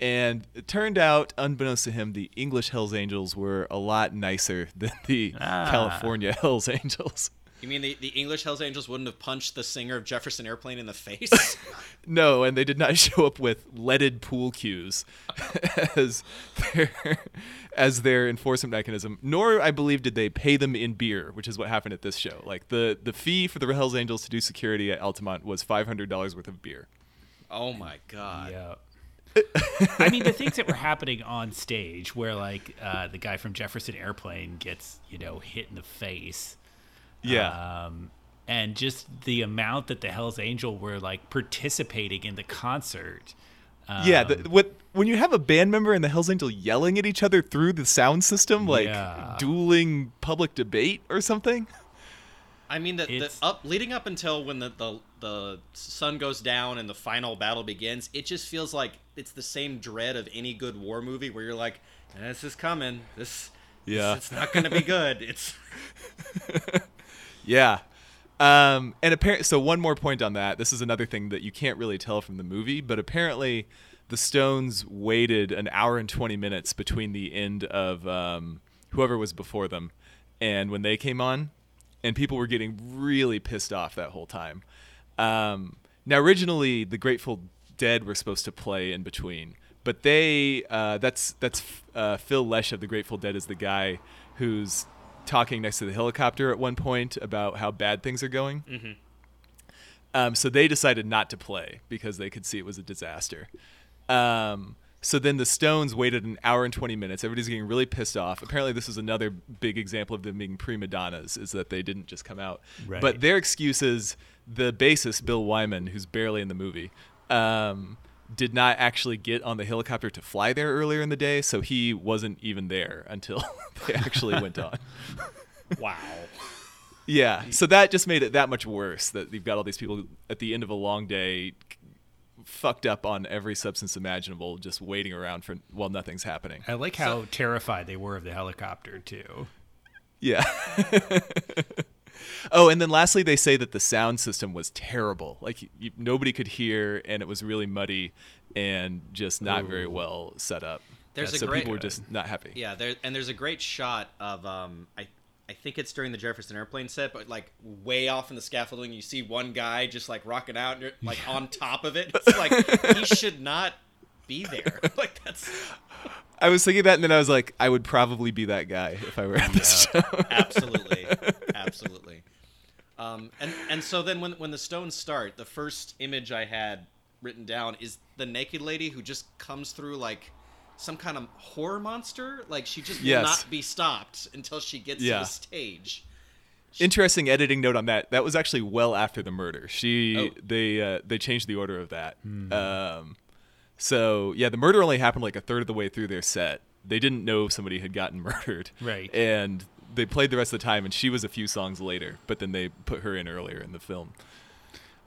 And it turned out, unbeknownst to him, the English Hell's Angels were a lot nicer than the Ah. California Hell's Angels. You mean the, the English Hells Angels wouldn't have punched the singer of Jefferson Airplane in the face? No, and they did not show up with leaded pool cues as their as their enforcement mechanism. Nor, I believe, did they pay them in beer, which is what happened at this show. Like the the fee for the Hell's Angels to do security at Altamont was five hundred dollars worth of beer. oh my god. Yeah. I mean, the things that were happening on stage, where like uh, the guy from Jefferson Airplane gets you know hit in the face, Yeah, um, and just the amount that the Hell's Angel were like participating in the concert. yeah. um, The, what when you have a band member and the Hell's Angel yelling at each other through the sound system, like Yeah. dueling public debate or something? I mean, the, the up leading up until when the, the the sun goes down and the final battle begins, it just feels like it's the same dread of any good war movie where you're like, "This is coming. This, Yeah. this- it's not going to be good." It's Yeah. Um, and apparently, so one more point on that. This is another thing that you can't really tell from the movie, but apparently, the Stones waited an hour and twenty minutes between the end of um, whoever was before them and when they came on, and people were getting really pissed off that whole time. Um, now, originally, the Grateful Dead were supposed to play in between, but they uh, that's that's uh, Phil Lesh of the Grateful Dead is the guy who's talking next to the helicopter at one point about how bad things are going. Um, so they decided not to play because they could see it was a disaster. Um, so then the Stones waited an hour and 20 minutes. Everybody's getting really pissed off. Apparently, this was another big example of them being prima donnas, is that they didn't just come out. Right. But their excuse is the bassist, Bill Wyman, who's barely in the movie, um, did not actually get on the helicopter to fly there earlier in the day, so he wasn't even there until they actually went on. wow. Yeah, so that just made it that much worse that you've got all these people at the end of a long day fucked up on every substance imaginable just waiting around for while nothing's happening. I like how terrified they were of the helicopter too. Yeah. oh, and then lastly they say that the sound system was terrible. Like you, nobody could hear and it was really muddy and just not very well set up. There's Uh, a so great people were just not happy. Yeah, there and there's a great shot of um I I think it's during the Jefferson Airplane set, but like way off in the scaffolding, you see one guy just like rocking out, and like on top of it. It's like he should not be there. Like that's I was thinking that, and then I was like, I would probably be that guy if I were at this show. absolutely, absolutely. Um, and and so then when when the Stones start, the first image I had written down is the naked lady who just comes through like some kind of horror monster. Like she just will not be stopped until she gets Yeah. to the stage. Interesting editing note on that. That was actually well after the murder. She Oh. they uh, they changed the order of that. Um, so yeah, the murder only happened like a third of the way through their set. They didn't know somebody had gotten murdered. Right. And they played the rest of the time, and she was a few songs later. But then they put her in earlier in the film.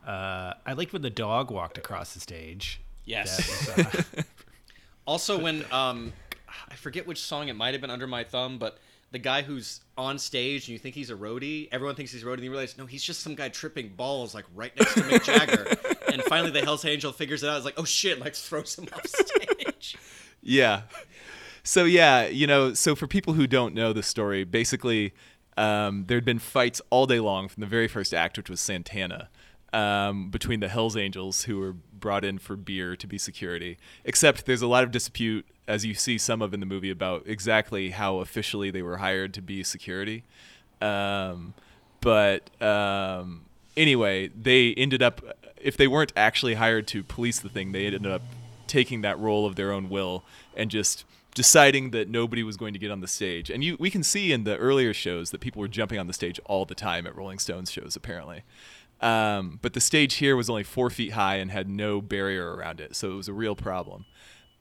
Uh, I liked when the dog walked across the stage. Yes. Was, uh, Also, when um, I forget which song it might have been under my thumb, but the guy who's on stage and you think he's a roadie, everyone thinks he's a roadie, and you realize no, he's just some guy tripping balls like right next to Mick Jagger. and finally, the Hell's Angel figures it out. It's like, oh shit, like throws him off stage. Yeah. So yeah, you know, so for people who don't know the story, basically, um, there had been fights all day long from the very first act, which was Santana, um, between the Hell's Angels, who were brought in for beer to be security. Except there's a lot of dispute, as you see some of in the movie, about exactly how officially they were hired to be security. Um, but um, anyway, they ended up, if they weren't actually hired to police the thing, they ended up taking that role of their own will and just deciding that nobody was going to get on the stage. And you, we can see in the earlier shows that people were jumping on the stage all the time at Rolling Stones shows, apparently. Um, but the stage here was only four feet high and had no barrier around it, so it was a real problem.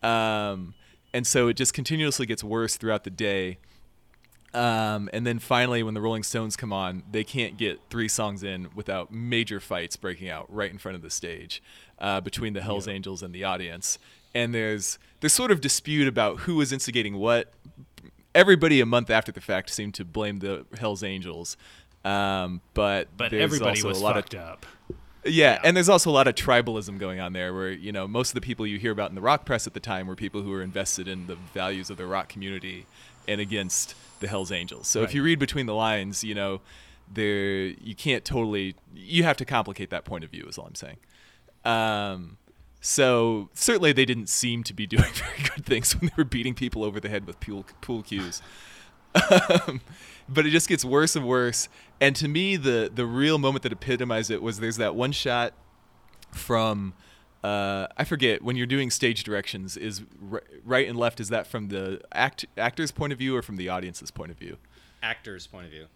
Um, and so it just continuously gets worse throughout the day. Um, and then finally, when the Rolling Stones come on, they can't get three songs in without major fights breaking out right in front of the stage uh, between the Hell's Angels and the audience. And there's there's sort of dispute about who was instigating what. Everybody a month after the fact seemed to blame the Hell's Angels, um, but but everybody also was a lot fucked of up. yeah, and there's also a lot of tribalism going on there, where you know most of the people you hear about in the rock press at the time were people who were invested in the values of the rock community and against the Hell's Angels. So if you read between the lines, you know, there you can't totally you have to complicate that point of view. Is all I'm saying. Um, so certainly they didn't seem to be doing very good things when they were beating people over the head with pool pool cues. Um, but it just gets worse and worse. And to me, the the real moment that epitomized it was there's that one shot from uh, I forget when you're doing stage directions is r- right and left is that from the act actor's point of view or from the audience's point of view? Actor's point of view.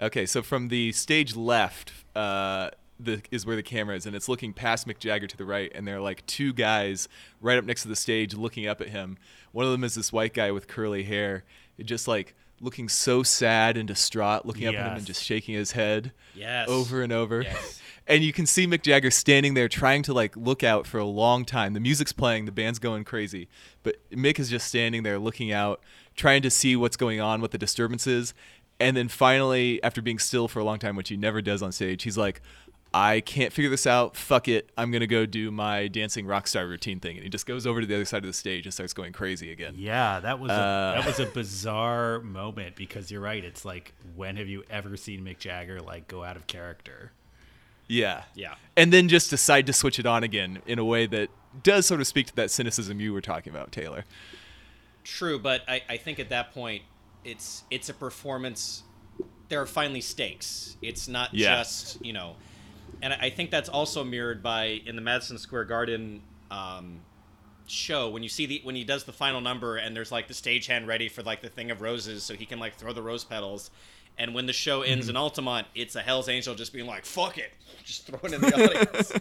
Okay, so from the stage left, uh, the is where the camera is, and it's looking past Mick Jagger to the right, and there are like two guys right up next to the stage looking up at him. One of them is this white guy with curly hair, just like looking so sad and distraught, looking up at him and just shaking his head Yes. over and over. Yes. And you can see Mick Jagger standing there trying to like look out for a long time. The music's playing, the band's going crazy, but Mick is just standing there looking out, trying to see what's going on, what the disturbance is. And then finally, after being still for a long time, which he never does on stage, he's like, I can't figure this out. Fuck it. I'm going to go do my dancing rock star routine thing. And he just goes over to the other side of the stage and starts going crazy again. Yeah, that was a, Uh, that was a bizarre moment because you're right. It's like when have you ever seen Mick Jagger like go out of character? Yeah. Yeah. And then just decide to switch it on again in a way that does sort of speak to that cynicism you were talking about, Taylor. True, but I, I think at that point it's it's a performance there are finally stakes. It's not Yeah. just, you know and I think that's also mirrored by in the Madison Square Garden um, show when you see the when he does the final number and there's like the stagehand ready for like the thing of roses so he can like throw the rose petals. And when the show ends Mm-hmm. in Altamont it's a Hell's Angel just being like fuck it. Just throw it in the audience.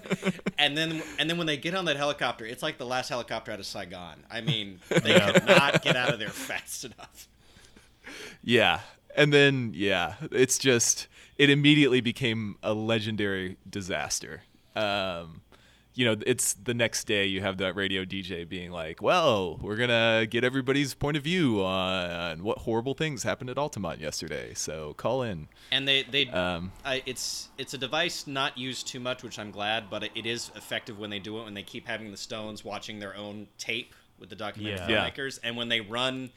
And then and then when they get on that helicopter it's like the last helicopter out of Saigon. I mean they could not get out of there fast enough. Yeah. And then, yeah, it's just, it immediately became a legendary disaster. Um, you know, it's the next day you have that radio DJ being like, well, we're going to get everybody's point of view on what horrible things happened at Altamont yesterday. So call in. and they they Um, I, it's it's a device not used too much, which I'm glad, but it, it is effective when they do it. When they keep having the Stones watching their own tape with the documentary Yeah. Yeah. filmmakers, and when they run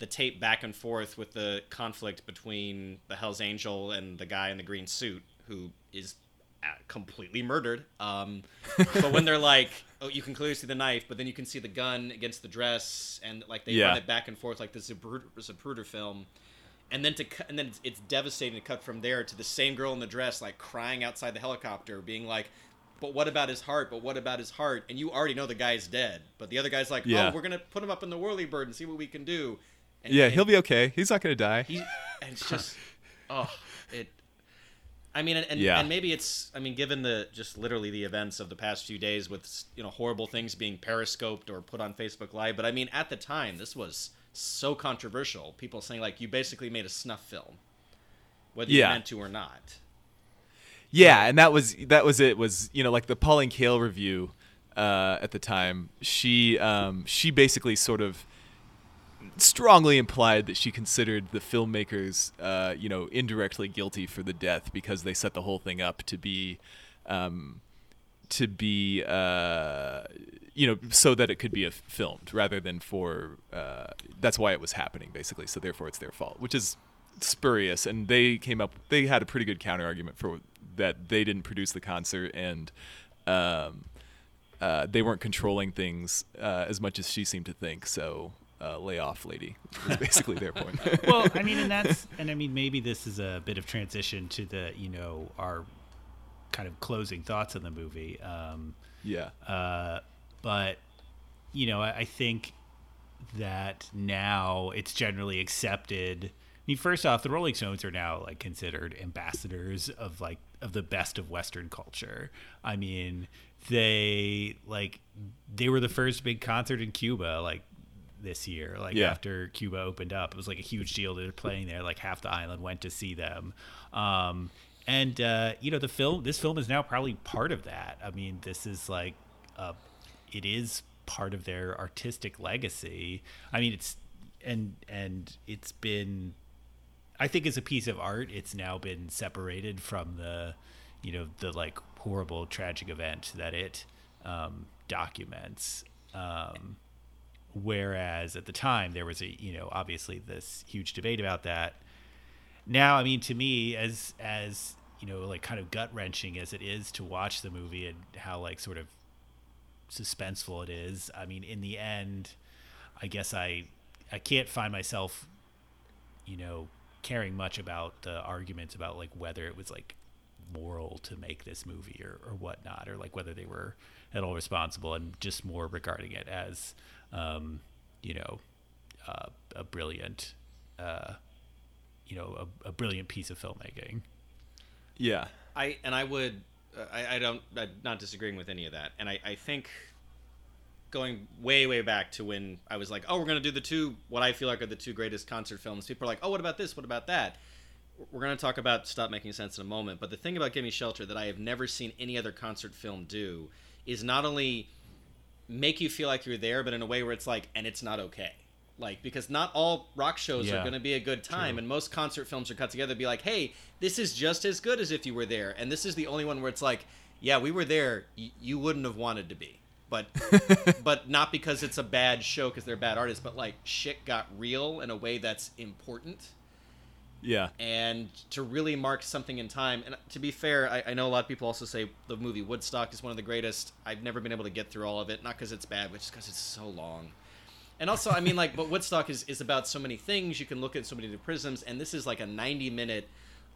the tape back and forth with the conflict between the Hell's Angel and the guy in the green suit who is uh, completely murdered. Um, but when they're like, oh, you can clearly see the knife, but then you can see the gun against the dress, and like they Yeah. run it back and forth like the Zapruder, Zapruder film. And then to cu- and then it's, it's devastating to cut from there to the same girl in the dress like crying outside the helicopter, being like, "But what about his heart? But what about his heart?" And you already know the guy's dead, but the other guy's like, Yeah. "Oh, we're gonna put him up in the whirly bird and see what we can do." And, Yeah, and he'll be okay. He's not gonna die. he, and it's just, oh, it. I mean, and, and, Yeah. and maybe it's. I mean, given the just literally the events of the past few days with you know horrible things being periscoped or put on Facebook Live, but I mean, at the time, this was so controversial. People saying like, you basically made a snuff film, whether you meant to or not. Yeah, and that was that was it. Was you know like the Pauline Kael review uh, at the time? She um, she basically sort of strongly implied that she considered the filmmakers uh, you know indirectly guilty for the death because they set the whole thing up to be um, to be uh, you know so that it could be filmed rather than for uh, that's why it was happening basically. So therefore it's their fault which is spurious. And they came up they had a pretty good counter argument for that they didn't produce the concert and um, uh, they weren't controlling things uh, as much as she seemed to think. So uh, lay off lady was basically their point well, I mean, and that's, and I mean, maybe this is a bit of transition to the, you know, our kind of closing thoughts on the movie. Um, yeah uh, but you know, I, I think that now it's generally accepted. I mean, first off, the Rolling Stones are now like considered ambassadors of like of the best of Western culture. I mean, they like they were the first big concert in Cuba, like this year. Like Yeah. after Cuba opened up, it was like a huge deal. They're playing there. Like half the island went to see them. Um, and uh, you know, the film. This film is now probably part of that. I mean, this is like, uh, it is part of their artistic legacy. I mean, it's and and it's been. I think as a piece of art, it's now been separated from the, you know, the like horrible tragic event that it um, documents. Um, whereas at the time there was a you know obviously this huge debate about that. Now i mean to me as as you know like kind of gut wrenching as it is to watch the movie and how like sort of suspenseful it is i mean in the end i guess i i can't find myself you know caring much about the arguments about like whether it was like moral to make this movie or, or whatnot or like whether they were at all responsible and just more regarding it as um, you know uh, a brilliant uh, you know a, a brilliant piece of filmmaking yeah I and I would, uh, I, I don't, I'm not disagreeing with any of that, and I, I think going way way back to when I was like, oh, we're gonna do the two what I feel like are the two greatest concert films. People are like, oh, what about this? What about that? We're gonna talk about Stop Making Sense in a moment, but the thing about Gimme Shelter that I have never seen any other concert film do is not only make you feel like you're there, but in a way where it's like, and it's not okay. Like, because not all rock shows are going to be a good time, True. and most concert films are cut together to be like, hey, this is just as good as if you were there. And this is the only one where it's like, yeah, we were there. Y- you wouldn't have wanted to be. But, but not because it's a bad show because they're bad artists, but like shit got real in a way that's important yeah and to really mark something in time. And to be fair, I, I know a lot of people also say the movie Woodstock is one of the greatest. I've never been able to get through all of it, not because it's bad, but just because it's so long. And also, I mean, like, but Woodstock is, is about so many things. You can look at so many different prisms, and this is like a 90 minute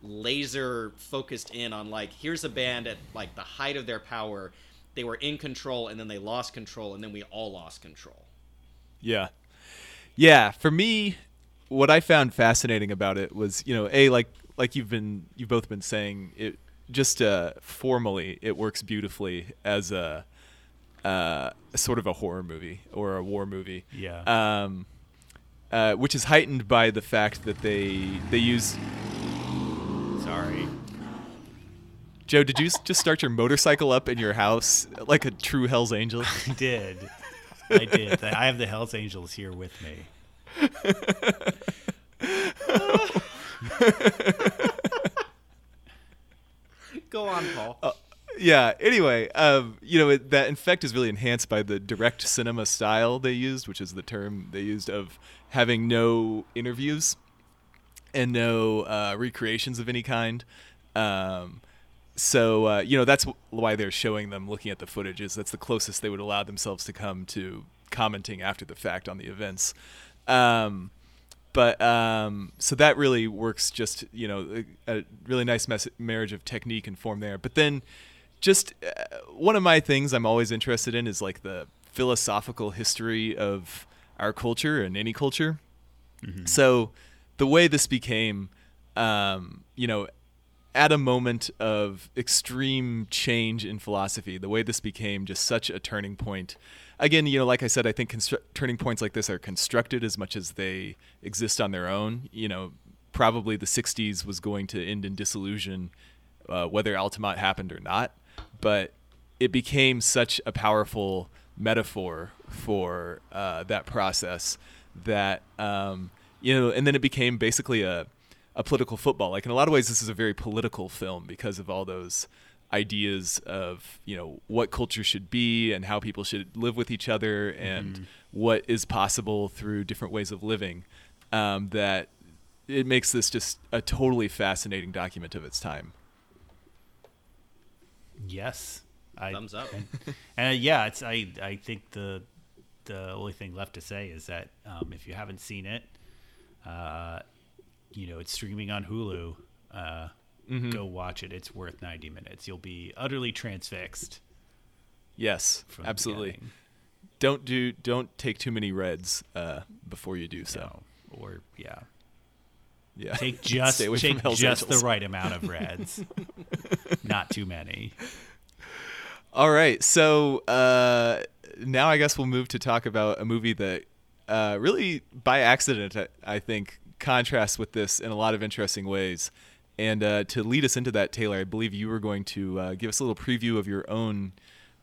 laser focused in on like here's a band at like the height of their power. They were in control, and then they lost control, and then we all lost control. Yeah. Yeah, for me what I found fascinating about it was, you know, a like like you've been you've both been saying it just uh formally it works beautifully as a uh sort of a horror movie or a war movie. Yeah. Um uh, which is heightened by the fact that they they use sorry Joe, did you just start your motorcycle up in your house like a true Hell's Angel? i did i did i have the hells angels here with me Go on, Paul. Uh, yeah. Anyway, um, you know it, that effect is really enhanced by the direct cinema style they used, which is the term they used of having no interviews and no uh, recreations of any kind. Um, so uh, you know that's why they're showing them looking at the footage. Is that's the closest they would allow themselves to come to commenting after the fact on the events. Um, but um, so that really works. Just you know, a, a really nice mes- marriage of technique and form there. But then, just uh, one of my things I'm always interested in is like the philosophical history of our culture and any culture. So the way this became, um, you know, at a moment of extreme change in philosophy, the way this became just such a turning point. Again, you know, like I said, I think turning points like this are constructed as much as they exist on their own. You know, probably the 60s was going to end in disillusion, uh, whether Altamont happened or not. But it became such a powerful metaphor for uh, that process that, um, you know, and then it became basically a, a political football. Like in a lot of ways, this is a very political film because of all those ideas of you know what culture should be and how people should live with each other and what is possible through different ways of living. Um, that it makes this just a totally fascinating document of its time. Yes. I, Thumbs up. And, and, uh, yeah, it's I I think the the only thing left to say is that um, if you haven't seen it, uh, you know it's streaming on Hulu. Uh, Go watch it. It's worth ninety minutes. You'll be utterly transfixed. Yes, absolutely. Don't do don't take too many reds uh, before you do so. So, or yeah, Yeah, take just Stay away from take just Angels. the right amount of reds, not too many. All right, so uh, now I guess we'll move to talk about a movie that uh, really, by accident, I, I think, contrasts with this in a lot of interesting ways. And uh, to lead us into that, Taylor, I believe you were going to uh, give us a little preview of your own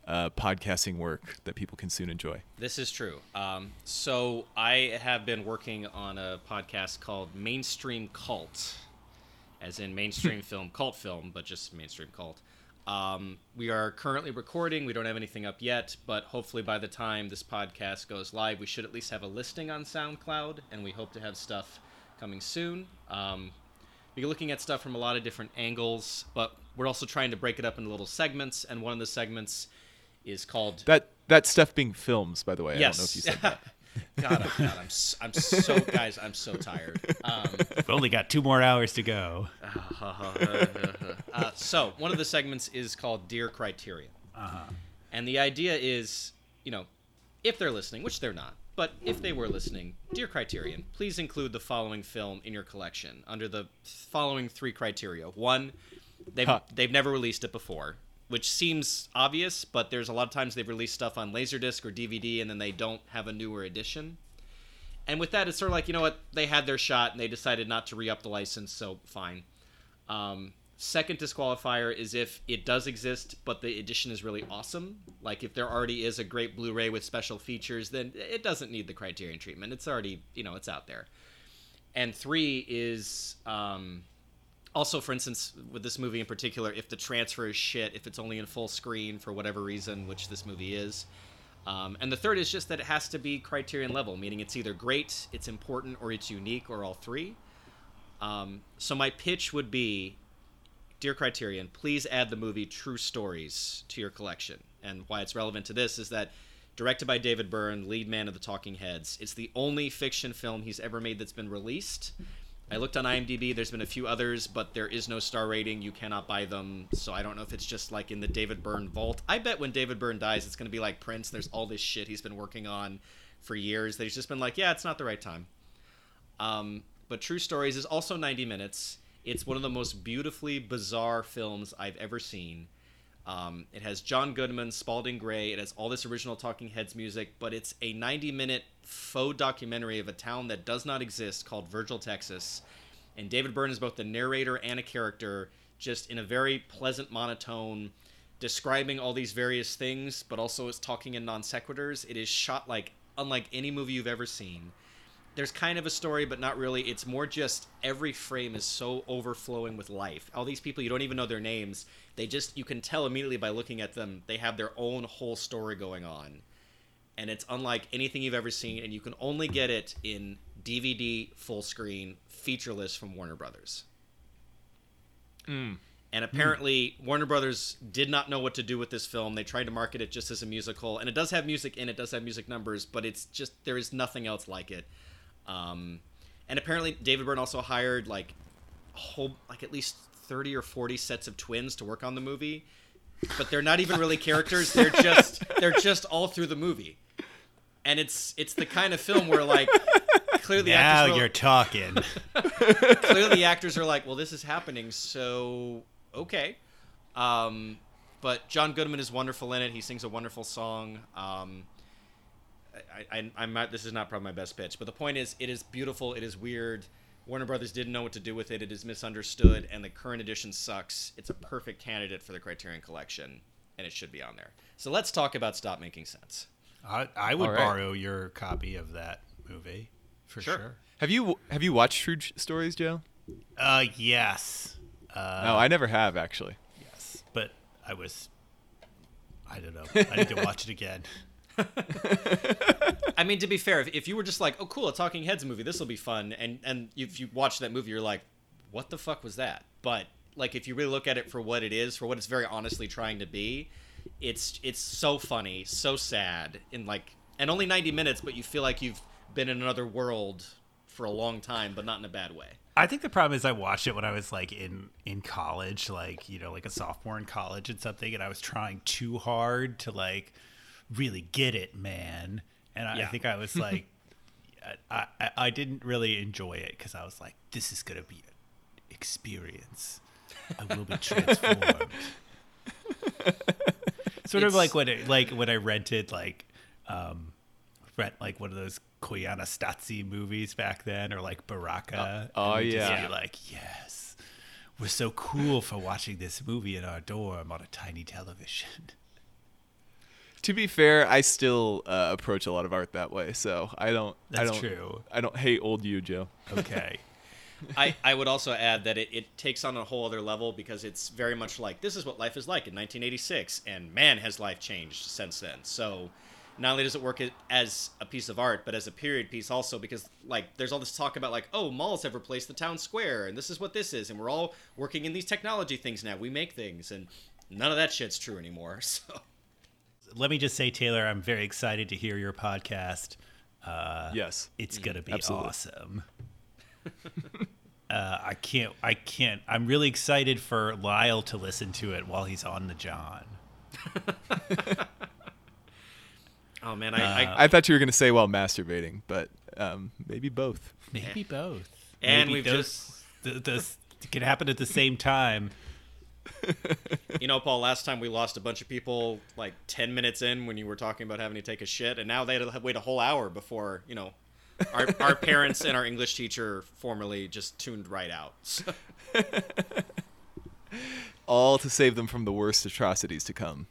uh, podcasting work that people can soon enjoy. This is true. Um, so I have been working on a podcast called Mainstream Cult, as in mainstream film, cult film, but just mainstream cult. Um, we are currently recording. We don't have anything up yet, but hopefully by the time this podcast goes live, we should at least have a listing on SoundCloud, and we hope to have stuff coming soon. Um, we're looking at stuff from a lot of different angles, but we're also trying to break it up into little segments, and one of the segments is called That that stuff being films, by the way. yes. I don't know if you said that. God, I'm, God, I'm, s- I'm so guys, I'm so tired. Um, We've only got two more hours to go. uh, so one of the segments is called Dear Criterion, and the idea is, you know, if they're listening, which they're not, but if they were listening, Dear Criterion, please include the following film in your collection under the following three criteria. One, they've Huh. they've never released it before. Which seems obvious, but there's a lot of times they've released stuff on Laserdisc or DVD and then they don't have a newer edition. And with that, it's sort of like you know what they had their shot and they decided not to re-up the license, so fine. Um, second disqualifier is if it does exist, but the edition is really awesome. Like if there already is a great Blu-ray with special features, then it doesn't need the Criterion treatment. It's already you know it's out there. And three is um, also, for instance, with this movie in particular, if the transfer is shit, if it's only in full screen for whatever reason, which this movie is. Um, and the third is just that it has to be criterion level, meaning it's either great, it's important, or it's unique, or all three. Um, so my pitch would be, dear Criterion, please add the movie True Stories to your collection. And why it's relevant to this is that directed by David Byrne, lead man of the Talking Heads, it's the only fiction film he's ever made that's been released. I looked on IMDb. There's been a few others, but there is no star rating. You cannot buy them, so I don't know if it's just like in the David Byrne vault. I bet when David Byrne dies, it's going to be like Prince. There's all this shit he's been working on for years that he's just been like, yeah, it's not the right time. Um, but True Stories is also 90 minutes. It's one of the most beautifully bizarre films I've ever seen. Um, it has John Goodman, Spalding Gray. It has all this original Talking Heads music, but it's a 90 minute faux documentary of a town that does not exist called Virgil, Texas. And David Byrne is both the narrator and a character, just in a very pleasant monotone, describing all these various things, but also is talking in non sequiturs. It is shot like unlike any movie you've ever seen. There's kind of a story, but not really. It's more just every frame is so overflowing with life. All these people, you don't even know their names. They just, you can tell immediately by looking at them, they have their own whole story going on. And it's unlike anything you've ever seen, and you can only get it in DVD, full screen, featureless from Warner Brothers. Hmm. And apparently, Warner Brothers did not know what to do with this film. They tried to market it just as a musical, and it does have music in it, does have music numbers, but it's just there is nothing else like it. Um, and apparently, David Byrne also hired like a whole, like at least thirty or forty sets of twins to work on the movie, but they're not even really characters. They're just they're just all through the movie, and it's it's the kind of film where like clearly now actors you're talking. clearly the actors are like, well, this is happening, so okay. Um, but John Goodman is wonderful in it. He sings a wonderful song. Um, I, I, I'm not, this is not probably my best pitch, but the point is, it is beautiful. It is weird. Warner Brothers didn't know what to do with it. It is misunderstood, and the current edition sucks. It's a perfect candidate for the Criterion Collection, and it should be on there. So let's talk about Stop Making Sense. I, I would All right. borrow your copy of that movie for Sure. sure. Have you have you watched True Stories, Joe? Uh, yes. Uh, no, I never have actually. yes, but I was. I don't know. I need to watch it again. I mean, to be fair, if, if you were just like, "Oh, cool, a Talking Heads movie, this will be fun," and and if you watch that movie, you're like, "What the fuck was that?" But like, if you really look at it for what it is, for what it's very honestly trying to be, it's it's so funny, so sad, in like, and only 90 minutes, but you feel like you've been in another world for a long time, but not in a bad way. I think the problem is I watched it when I was like in in college, like you know, like a sophomore in college and something, and I was trying too hard to like really get it, man. And I, I think I was like, I, I I didn't really enjoy it because I was like, this is gonna be an experience. I will be transformed. sort of like when it, like when I rented like um rent like one of those Koyana movies back then or like Baraka. Oh, and just yeah. like, yes, we're so cool for watching this movie in our dorm on a tiny television. To be fair, I still uh, approach a lot of art that way, so I don't. I That's don't, true. I don't hate old you, Joe. Okay. I, I would also add that it, it takes on a whole other level because it's very much like this is what life is like in 1986, and man, has life changed since then. So, not only does it work as a piece of art, but as a period piece also because like there's all this talk about like oh malls have replaced the town square, and this is what this is, and we're all working in these technology things now. We make things, and none of that shit's true anymore. So Let me just say, Taylor, I'm very excited to hear your podcast. Uh, Yes. it's gonna be absolutely. awesome. uh, I can't. I can't. I'm really excited for Lyle to listen to it while he's on the John. oh man, I, I I thought you were gonna say while masturbating, but um, maybe both. Maybe both. And Maybe we've those, th- those can happen at the same time. You know, Paul, last time we lost a bunch of people like 10 minutes in when you were talking about having to take a shit, and now they had to wait a whole hour before, you know, our, our parents and our English teacher formerly just tuned right out. So, All to save them from the worst atrocities to come.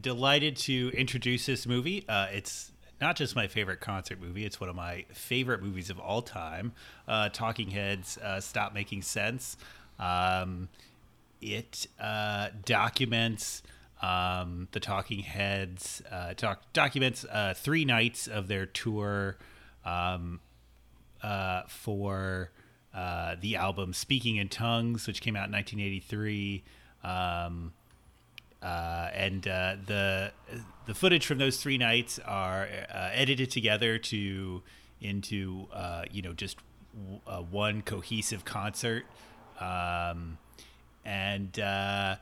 Delighted to introduce this movie. Uh, it's not just my favorite concert movie; it's one of my favorite movies of all time. Uh, Talking Heads, uh, Stop Making Sense. Um, it uh, documents um, the Talking Heads, uh, documents uh, three nights of their tour um, for the album Speaking in Tongues, which came out in 1983. Um, uh, and uh, the the footage from those three nights are uh, edited together to into uh, you know just w- uh, one cohesive concert, um, and uh,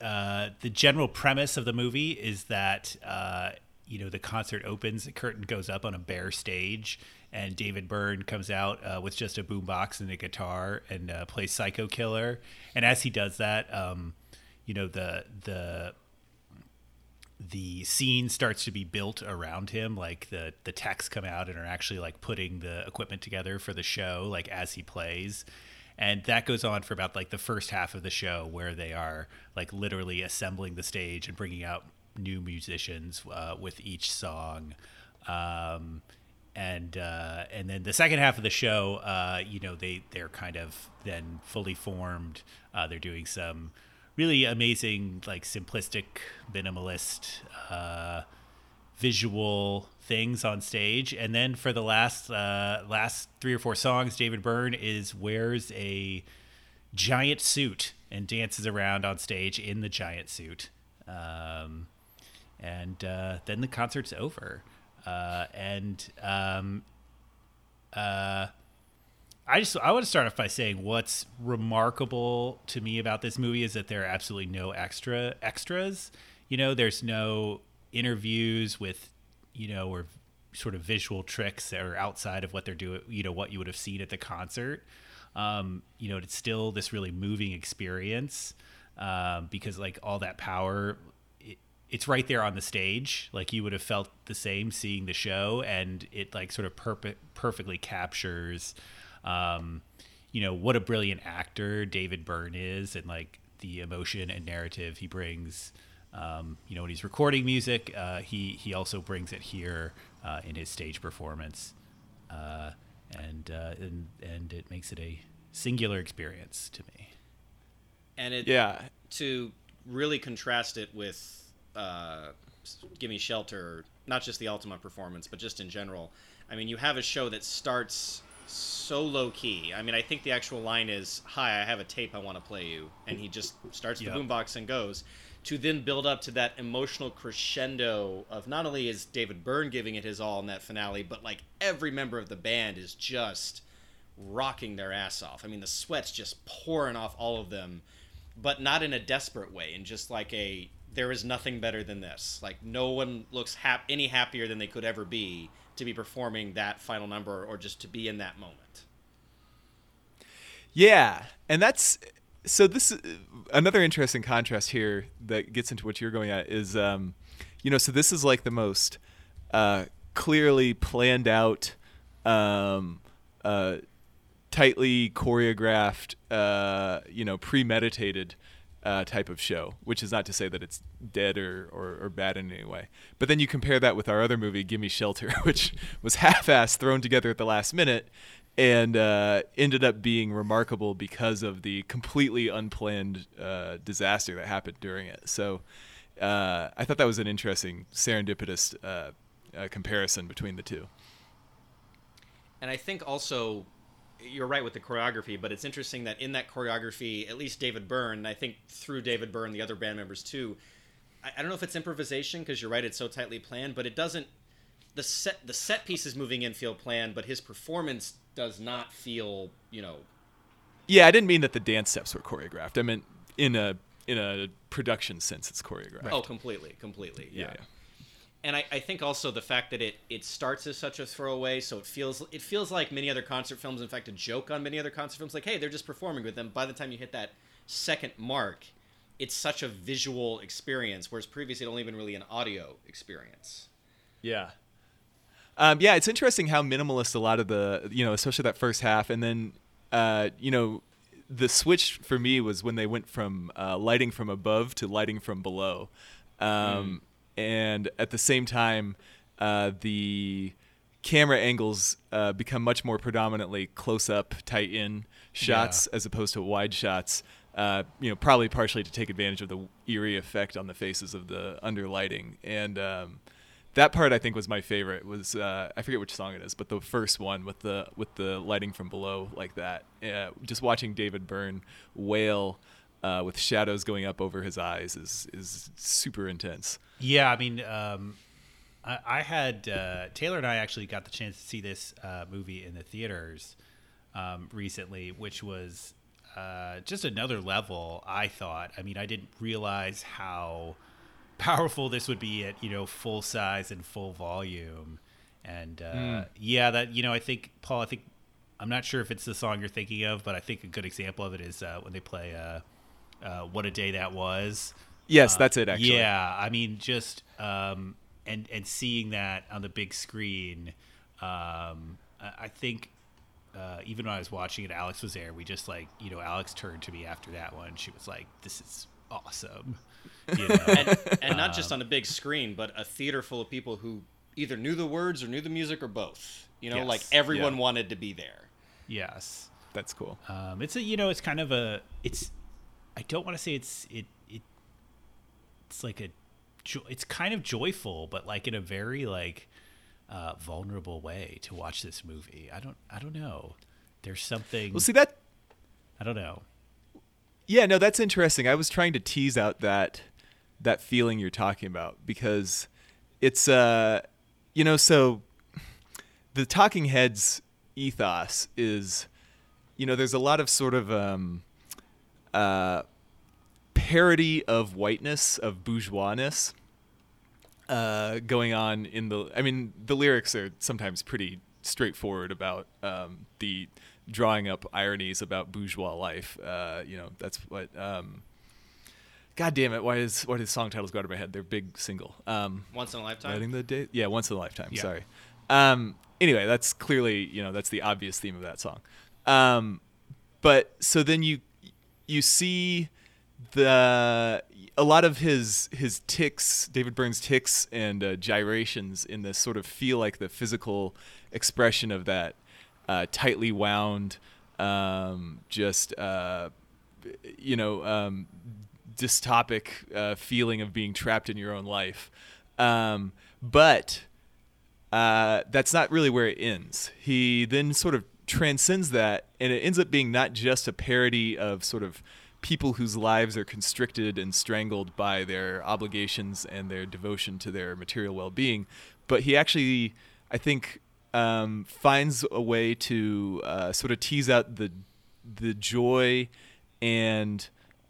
the general premise of the movie is that you know the concert opens, the curtain goes up on a bare stage, and David Byrne comes out uh, with just a boombox and a guitar and uh, plays Psycho Killer. And as he does that, um, you know the the the scene starts to be built around him like the the techs come out and are actually like putting the equipment together for the show like as he plays. And that goes on for about like the first half of the show where they are like literally assembling the stage and bringing out new musicians uh, with each song. Um, and uh, and then the second half of the show uh, you know they they're kind of then fully formed. Uh, they're doing some really amazing like simplistic minimalist uh, visual things on stage. And then for the last uh, last three or four songs david byrne is wears a giant suit and dances around on stage in the giant suit. Um, and uh, then the concert's over. Uh, and um, uh, I just I want to start off by saying what's remarkable to me about this movie is that there are absolutely no extra extras. You know, there's no interviews with, you know, or sort of visual tricks that are outside of what they're doing. You know, what you would have seen at the concert. Um, you know, it's still this really moving experience um, because like all that power. It, it's right there on the stage. Like you would have felt the same seeing the show, and it like sort of perpe- perfectly captures um, you know what a brilliant actor David Byrne is, and like the emotion and narrative he brings. Um, you know, when he's recording music, uh, he he also brings it here uh, in his stage performance, uh, and uh, and and it makes it a singular experience to me. and it Yeah. to really contrast it with uh, "Gimme Shelter," not just the Altamont performance, but just in general. I mean, you have a show that starts so low key. I mean, I think the actual line is, "Hi, I have a tape I want to play you," and he just starts the Yeah. boombox and goes. To then build up to that emotional crescendo of not only is David Byrne giving it his all in that finale, but like every member of the band is just rocking their ass off. I mean, the sweat's just pouring off all of them, but not in a desperate way, and just like a there is nothing better than this. Like no one looks hap- any happier than they could ever be to be performing that final number or just to be in that moment. Yeah, and that's so. This another interesting contrast here that gets into what you're going at is, um, you know, so this is like the most uh, clearly planned out, um, uh, tightly choreographed, uh, you know, premeditated uh, type of show. Which is not to say that it's dead or, or, or bad in any way. But then you compare that with our other movie, Gimme Shelter, which was half-assed, thrown together at the last minute, and uh, ended up being remarkable because of the completely unplanned uh, disaster that happened during it. So uh, I thought that was an interesting serendipitous uh, uh, comparison between the two. And I think also you're right with the choreography, but it's interesting that in that choreography, at least David Byrne, and I think through David Byrne, the other band members too. I, I don't know if it's improvisation because you're right, it's so tightly planned, but it doesn't. The set the set pieces moving in feel planned, but his performance does not feel, you know, Yeah, I didn't mean that the dance steps were choreographed. I meant in a in a production sense, it's choreographed. oh, completely, completely, yeah. yeah. And I, I think also the fact that it it starts as such a throwaway, so it feels it feels like many other concert films. In fact, a joke on many other concert films, like hey, they're just performing with them. By the time you hit that second mark, it's such a visual experience, whereas previously it only been really an audio experience. Yeah. Um, yeah, it's interesting how minimalist a lot of the, you know, especially that first half, and then, uh, you know, the switch for me was when they went from uh, lighting from above to lighting from below, um, and at the same time, uh, the camera angles uh, become much more predominantly close up, tight in shots as opposed to wide shots. Uh, you know, probably partially to take advantage of the eerie effect on the faces of the underlighting. And um, that part I think was my favorite. Was uh, I forget which song it is, but the first one with the with the lighting from below like that. Uh, just watching David Byrne wail uh, with shadows going up over his eyes is is super intense. Yeah, I mean, um, I, I had uh, Taylor and I actually got the chance to see this uh, movie in the theaters um, recently, which was uh, just another level. I thought. I mean, I didn't realize how powerful this would be at you know full size and full volume. And uh, yeah, that you know, I think Paul. I think I'm not sure if it's the song you're thinking of, but I think a good example of it is uh, when they play uh, uh, "What a Day That Was." Yes, that's it. Actually, Yeah, I mean, just um, and and seeing that on the big screen, um, I, I think uh, even when I was watching it, Alex was there. We just like you know, Alex turned to me after that one. She was like, "This is awesome," you know? and, and not just on a big screen, but a theater full of people who either knew the words or knew the music or both. You know, Yes. like everyone Yeah. wanted to be there. yes. that's cool. Um, it's a you know, it's kind of a it's. I don't want to say it's it it. It's like a, it's kind of joyful, but like in a very like uh, vulnerable way to watch this movie. I don't I don't know. There's something Well, see that I don't know. Yeah, no, that's interesting. I was trying to tease out that that feeling you're talking about because it's uh you know, so the Talking Heads ethos is you know, there's a lot of sort of um uh parody of whiteness, of bourgeoisness uh, going on in the. I mean, the lyrics are sometimes pretty straightforward about um, the drawing up ironies about bourgeois life. Uh, you know, that's what. Um, God damn it! Why is why do song titles go out of my head? They're big single. Um, Once in a lifetime. The day. Yeah, once in a lifetime. Yeah. Sorry. Um, anyway, that's clearly you know that's the obvious theme of that song. Um, but so then you you see the a lot of his his ticks, David Byrne's ticks and uh, gyrations in this sort of feel like the physical expression of that uh, tightly wound, um, just uh, you know, um, dystopic uh, feeling of being trapped in your own life. Um, but uh, that's not really where it ends. He then sort of transcends that, and it ends up being not just a parody of sort of people whose lives are constricted and strangled by their obligations and their devotion to their material well-being, but he actually, I think, um, finds a way to uh, sort of tease out the the joy and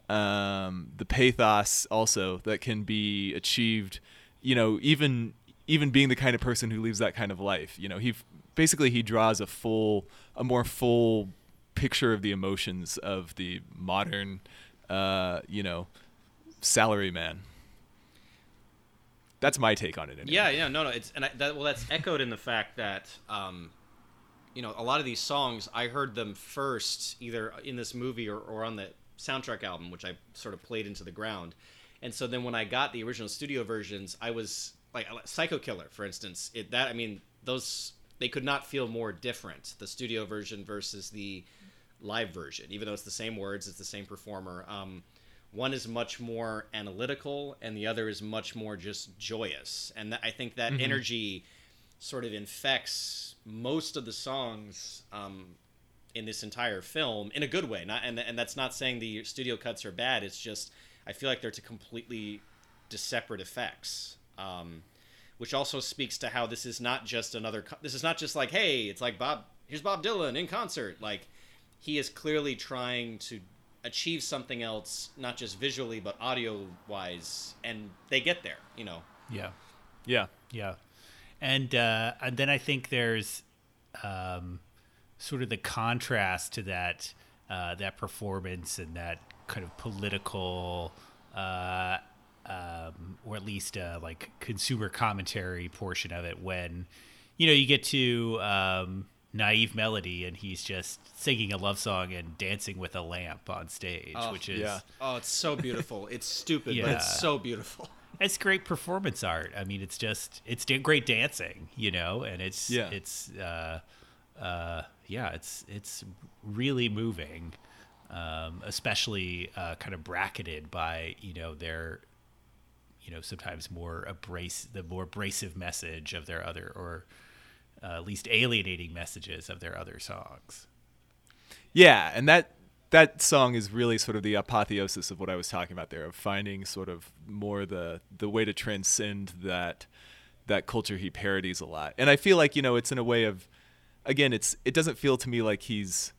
um, the pathos also that can be achieved. You know, even even being the kind of person who lives that kind of life. You know, he basically he draws a full, a more full picture of the emotions of the modern, uh, you know, salary man. That's my take on it. Anyway. Yeah, yeah, no, no. It's and I, that well, that's echoed in the fact that, um, you know, a lot of these songs I heard them first either in this movie or, or on the soundtrack album, which I sort of played into the ground. And so then when I got the original studio versions, I was like Psycho Killer, for instance. It that I mean those they could not feel more different. The studio version versus the live version, even though it's the same words, it's the same performer. Um, one is much more analytical, and the other is much more just joyous. And that, I think that energy sort of infects most of the songs um, in this entire film in a good way. Not and and that's not saying the studio cuts are bad. It's just I feel like they're to completely to separate effects. Um, which also speaks to how this is not just another. This is not just like, hey, it's like Bob. Here's Bob Dylan in concert. Like, he is clearly trying to achieve something else, not just visually but audio wise, and they get there. You know. Yeah. yeah. Yeah, and uh, and then I think there's um, sort of the contrast to that uh, that performance and that kind of political, uh, um, or at least uh, like consumer commentary portion of it when you know you get to um, naive melody and he's just singing a love song and dancing with a lamp on stage, Oh, which is yeah. Oh, it's so beautiful. It's stupid, but it's so beautiful. it's great performance art. I mean, it's just it's great dancing, you know, and it's Yeah. it's uh, uh, yeah, it's it's really moving, um, especially uh, kind of bracketed by you know their you know sometimes more abrasive the more abrasive message of their other or uh, at least alienating messages of their other songs. Yeah, and that that song is really sort of the apotheosis of what I was talking about there, of finding sort of more the the way to transcend that that culture he parodies a lot. And I feel like you know it's in a way of, again, it's it doesn't feel to me like he's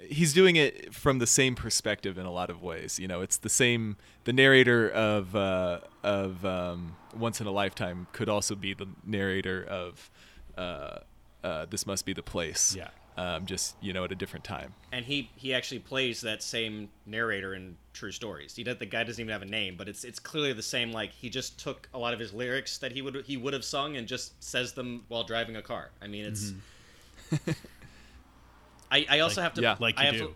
he's doing it from the same perspective in a lot of ways. You know, it's the same. The narrator of uh, of um, Once in a Lifetime could also be the narrator of uh, uh, This Must Be the Place. Yeah. Um, just you know, at a different time. and he he actually plays that same narrator in True Stories. He does, the guy doesn't even have a name, but it's it's clearly the same. Like he just took a lot of his lyrics that he would he would have sung and just says them while driving a car. I mean, it's. I I also Like- have to yeah, like I do. To,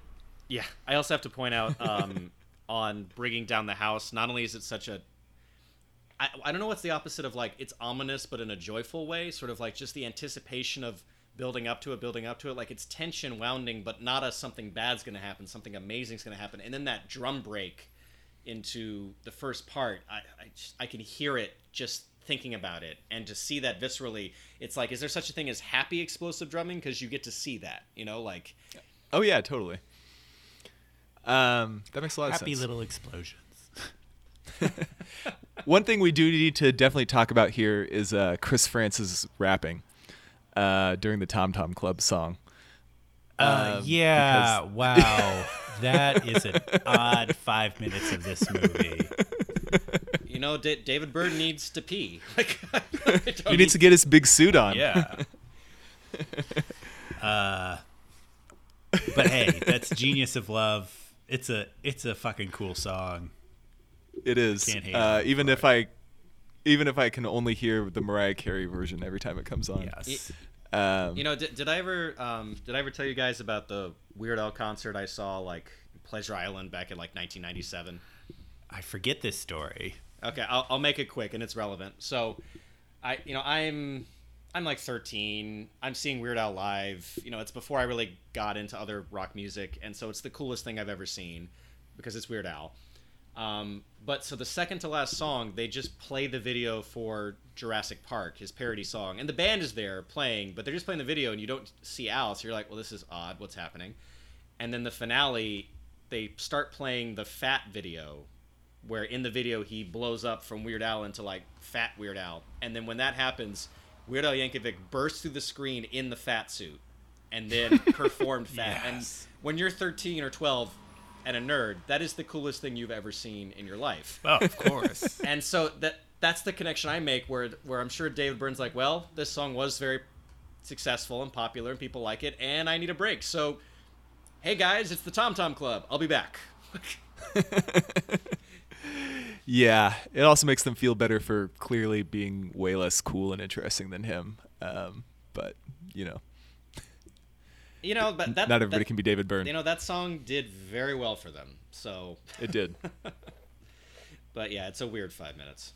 yeah, I also have to point out um, on bringing down the house. Not only is it such a I, I don't know what's the opposite of like it's ominous but in a joyful way sort of like just the anticipation of building up to it building up to it like it's tension wounding but not as something bad's going to happen something amazing's going to happen and then that drum break into the first part I, I, just- I can hear it just thinking about it and to see that viscerally it's like is there such a thing as happy explosive drumming because you get to see that you know like Oh yeah, totally. Um, that makes a lot of sense Happy little explosions. One thing we do need to definitely talk about here is uh, Chris Frantz rapping uh, during the Tom Tom Club song. Uh, Um, yeah, because- wow. that is an odd five minutes of this movie. you know D- david byrne needs to pee like He needs to get his big suit on. Yeah. uh, but hey, that's Genius of Love. It's a it's a fucking cool song. It is. Can't hate Uh, even for if I, even if I can only hear the Mariah Carey version every time it comes on. Yes. Um, You know, did, did I ever um, did I ever tell you guys about the Weird Al concert I saw like Pleasure Island back in like 1997? I forget this story. Okay, I'll, I'll make it quick and it's relevant. So, I you know I'm I'm like 13. I'm seeing Weird Al live. You know, it's before I really got into other rock music, and so it's the coolest thing I've ever seen because it's Weird Al. Um, but so the second to last song, they just play the video for Jurassic Park, his parody song, and the band is there playing, but they're just playing the video, and you don't see Al, so you're like, well, this is odd. What's happening? And then the finale, they start playing the Fat video, where in the video he blows up from Weird Al into like Fat Weird Al, and then when that happens, Weird Al Yankovic bursts through the screen in the fat suit, and then performed Fat. Yes. And when you're 13 or 12 and a nerd, that is the coolest thing you've ever seen in your life. Oh, of course. And so that that's the connection I make where where I'm sure David Byrne's like, well, this song was very successful and popular and people like it, and I need a break. So, hey guys, it's the Tom Tom Club. I'll be back. yeah, it also makes them feel better for clearly being way less cool and interesting than him. Um, but you know, You know, but that not everybody that- can be David Byrne. You know, that song did very well for them. So, it did. but yeah, it's a weird five minutes.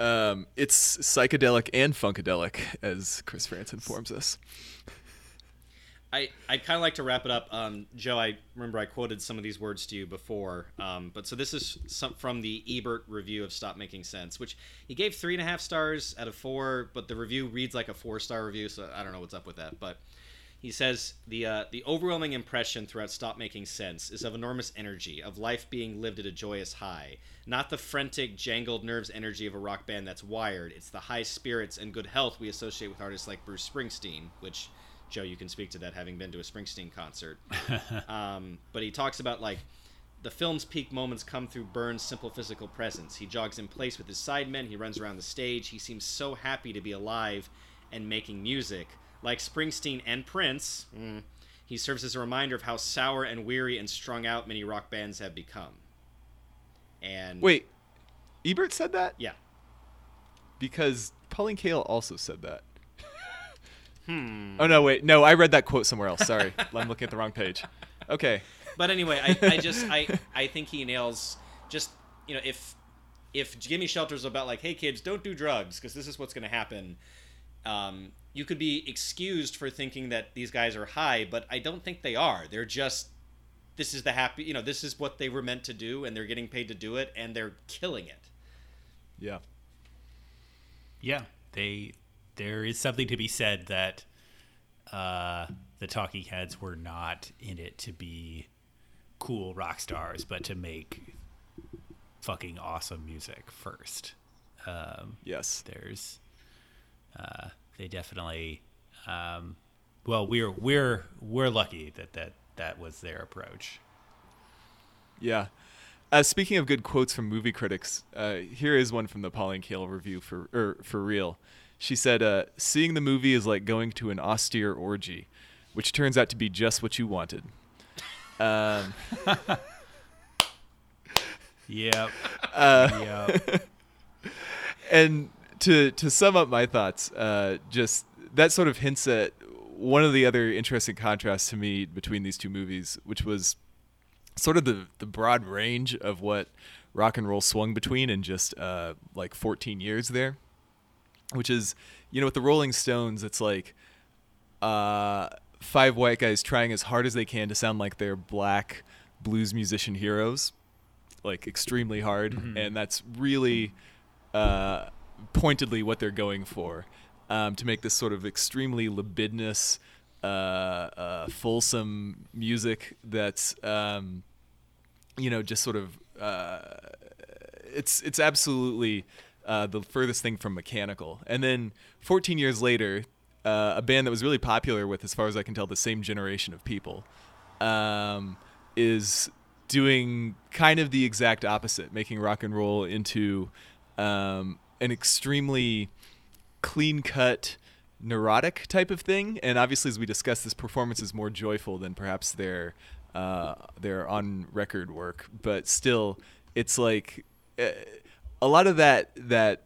Um, it's psychedelic and funkadelic, as Chris Frantz informs us. I, I'd kind of like to wrap it up. Um, Joe, I remember I quoted some of these words to you before. Um, but so this is some, from the Ebert review of Stop Making Sense, which he gave three and a half stars out of four, but the review reads like a four star review, so I don't know what's up with that. But he says the uh, the overwhelming impression throughout Stop Making Sense is of enormous energy, of life being lived at a joyous high. Not the frantic, jangled nerves energy of a rock band that's wired. It's the high spirits and good health we associate with artists like Bruce Springsteen, which Joe, you can speak to that having been to a Springsteen concert. um, but he talks about like the film's peak moments come through Byrne's simple physical presence. He jogs in place with his sidemen. He runs around the stage. He seems so happy to be alive and making music. Like Springsteen and Prince, mm, he serves as a reminder of how sour and weary and strung out many rock bands have become. And Wait, Ebert said that yeah, because Pauline Kael also said that. Hmm. Oh no, wait, no, I read that quote somewhere else. Sorry, I'm looking at the wrong page. Okay. but anyway, I, I just I I think he nails just you know if if Gimme Shelter's about like, hey kids, don't do drugs because this is what's going to happen. Um, you could be excused for thinking that these guys are high, but I don't think they are. They're just this is the happy, you know, this is what they were meant to do, and they're getting paid to do it, and they're killing it. Yeah. Yeah, they there is something to be said that uh, the Talking Heads were not in it to be cool rock stars, but to make fucking awesome music first. Um, Yes. there's uh, they definitely um, well we're we're we're lucky that that that was their approach. Yeah. Uh, speaking of good quotes from movie critics, uh, here is one from the Pauline Kael review for er, for real. She said, uh, "Seeing the movie is like going to an austere orgy, which turns out to be just what you wanted." Um, Yep. yep. and to to sum up my thoughts, uh, just that sort of hints at one of the other interesting contrasts to me between these two movies, which was sort of the the broad range of what rock and roll swung between in just uh, like 14 years there, which is you know with the Rolling Stones, it's like uh, five white guys trying as hard as they can to sound like they're black blues musician heroes, like extremely hard, and that's really uh, pointedly what they're going for um, to make this sort of extremely libidinous, uh, uh, fulsome music that's um, you know just sort of uh, it's it's absolutely uh, the furthest thing from mechanical. And then 14 years later, uh, a band that was really popular with, as far as I can tell, the same generation of people, um, is doing kind of the exact opposite, making rock and roll into um, an extremely clean cut neurotic type of thing and obviously as we discussed this performance is more joyful than perhaps their uh, their on record work but still it's like uh, a lot of that that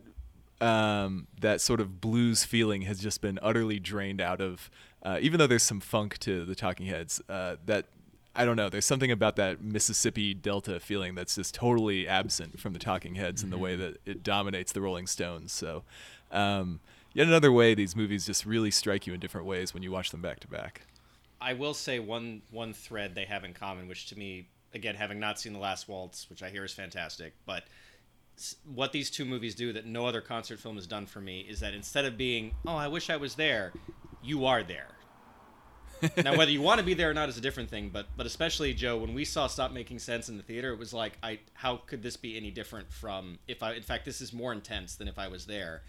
um, that sort of blues feeling has just been utterly drained out of uh, even though there's some funk to the talking heads uh, that I don't know. There's something about that Mississippi Delta feeling that's just totally absent from the Talking Heads in the way that it dominates the Rolling Stones. So, um, yet another way these movies just really strike you in different ways when you watch them back to back. I will say one one thread they have in common, which to me, again, having not seen The Last Waltz, which I hear is fantastic, but what these two movies do that no other concert film has done for me is that instead of being, oh, I wish I was there, you are there. now, whether you want to be there or not is a different thing, but but especially Joe, when we saw Stop Making Sense in the theater, it was like, I how could this be any different from if I? In fact, this is more intense than if I was there.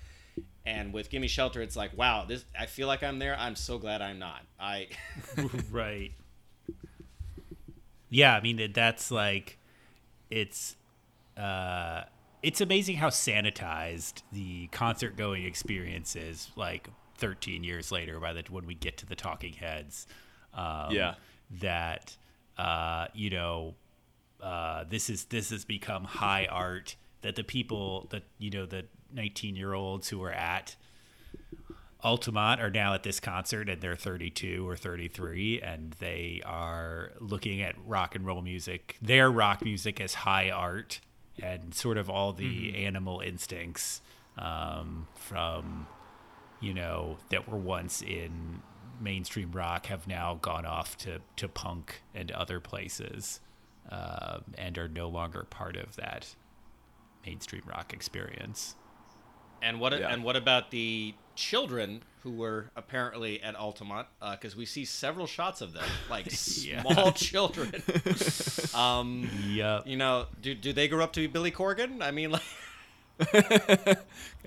And with Gimme Shelter, it's like, wow, this I feel like I'm there. I'm so glad I'm not. I right. Yeah, I mean that- that's like it's uh it's amazing how sanitized the concert going experience is like 13 years later by the when we get to the talking heads um Yeah. that uh you know uh this is this has become high art that the people that you know the 19 year olds who are at Altamont are now at this concert and they're 32 or 33 and they are looking at rock and roll music, their rock music as high art and sort of all the animal instincts um, from, you know, that were once in mainstream rock have now gone off to, to punk and other places um, and are no longer part of that mainstream rock experience. And what Yeah. and what about the children who were apparently at Altamont? Because we see several shots of them, like Yeah. small children. um, Yep. you know, do do they grow up to be Billy Corgan? I mean, like,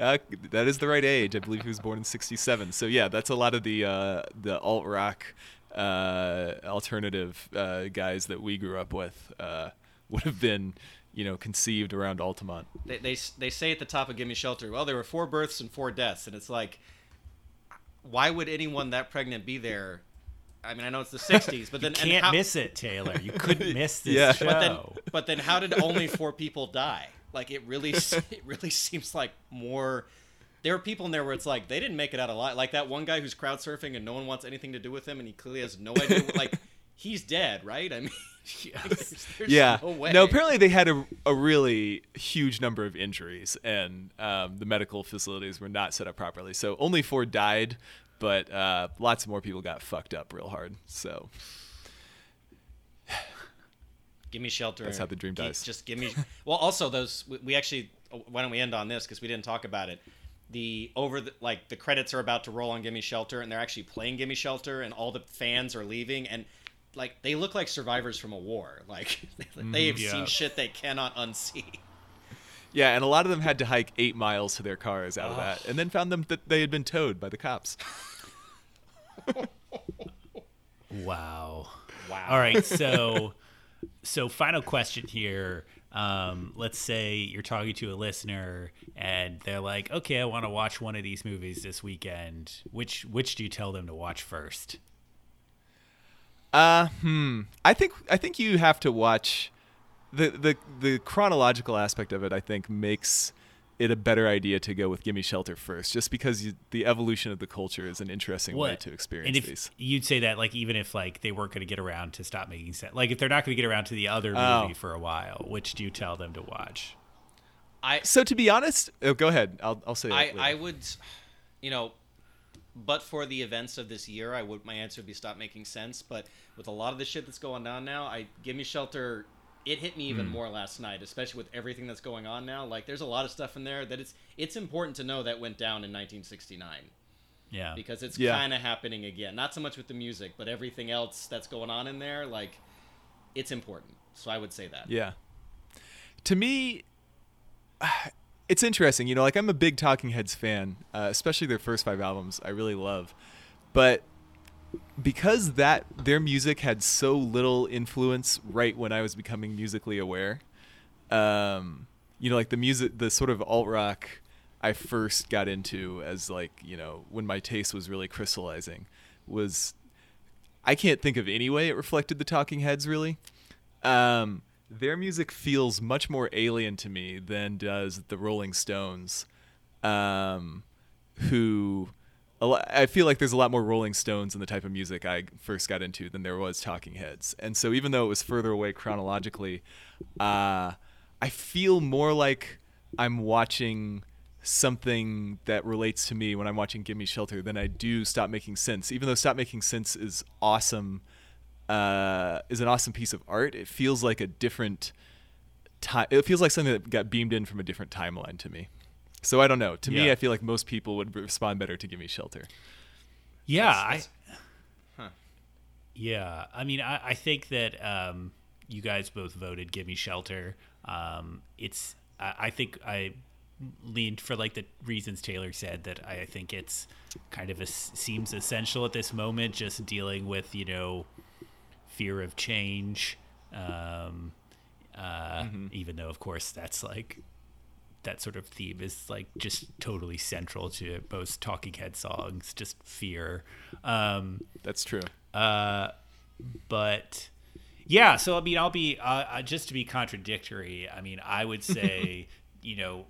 Uh, that is the right age. I believe he was born in '67. So yeah, that's a lot of the uh, the alt rock uh, alternative uh, guys that we grew up with uh, would have been, you know, conceived around Altamont. they, they they say at the top of Gimme Shelter, well, there were four births and four deaths, and it's like, why would anyone that pregnant be there? I mean, I know it's the '60s, but You then and can't how- miss it, Taylor. You couldn't miss this Yeah. show. But then, but then, how did only four people die? Like it really, it really seems like more. There are people in there where it's like they didn't make it out alive. Like that one guy who's crowd surfing and no one wants anything to do with him, and he clearly has no idea. like he's dead, right? I mean, there's, there's yeah. no way. No, apparently they had a, a really huge number of injuries, and um, the medical facilities were not set up properly. So only four died, but uh, lots more people got fucked up real hard. So Give me shelter. That's how the dream dies. Just give me. Well, also those we- we actually. Why don't we end on this because we didn't talk about it. The over the like the credits are about to roll on Gimme Shelter and they're actually playing Gimme Shelter and all the fans are leaving and like they look like survivors from a war. Like they have yeah. seen shit they cannot unsee. yeah, and a lot of them had to hike eight miles to their cars out of that, and then found them that they had been towed by the cops. Wow. Wow. All right, so so final question here. Um, let's say you're talking to a listener and they're like, "Okay, I want to watch one of these movies this weekend." Which which do you tell them to watch first? Uh, hmm. I think I think you have to watch the the the chronological aspect of it. I think makes it a better idea to go with "Gimme Shelter" first, just because you, the evolution of the culture is an interesting way to experience and if these. you'd say that, like, even if like they weren't going to get around to stop making sense, like if they're not going to get around to the other Oh. movie for a while, which do you tell them to watch? I So to be honest, oh, go ahead. I'll I'll say. it I, later. I would, you know, but for the events of this year, I would my answer would be stop making sense. But with a lot of the shit that's going on now, I give me shelter. It hit me even hmm. more last night, especially with everything that's going on now. Like, there's a lot of stuff in there that it's it's important to know that went down in 1969 Yeah, because it's Yeah. kind of happening again. Not so much with the music, but everything else that's going on in there. Like, it's important. So I would say that. Yeah. To me, it's interesting. You know, like I'm a big Talking Heads fan, uh, especially their first five albums. I really love, but because that their music had so little influence right when I was becoming musically aware, um, you know, like the music, the sort of alt rock I first got into as like you know when my taste was really crystallizing was I can't think of any way it reflected the Talking Heads really. Um, their music feels much more alien to me than does the Rolling Stones, um, who a lo- I feel like there's a lot more Rolling Stones in the type of music I first got into than there was Talking Heads. And so even though it was further away chronologically, uh, I feel more like I'm watching something that relates to me when I'm watching Give Me Shelter than I do Stop Making Sense. Even though Stop Making Sense is awesome, uh, is an awesome piece of art, it feels like a different time. It feels like something that got beamed in from a different timeline to me. So I don't know. To me, I feel like most people would respond better to Give Me Shelter. Yeah, That's- I. Yeah, I mean, I, I think that um, you guys both voted "Give Me Shelter." Um, it's, I, I think I leaned for like the reasons Taylor said that I think it's kind of a, seems essential at this moment, just dealing with you know fear of change. Um, uh, Even though, of course, that's like that sort of theme is like just totally central to most Talking Head songs, just fear. Um, That's true. uh, but yeah, so I mean, I'll be uh, uh, just to be contradictory. I mean, I would say, you know,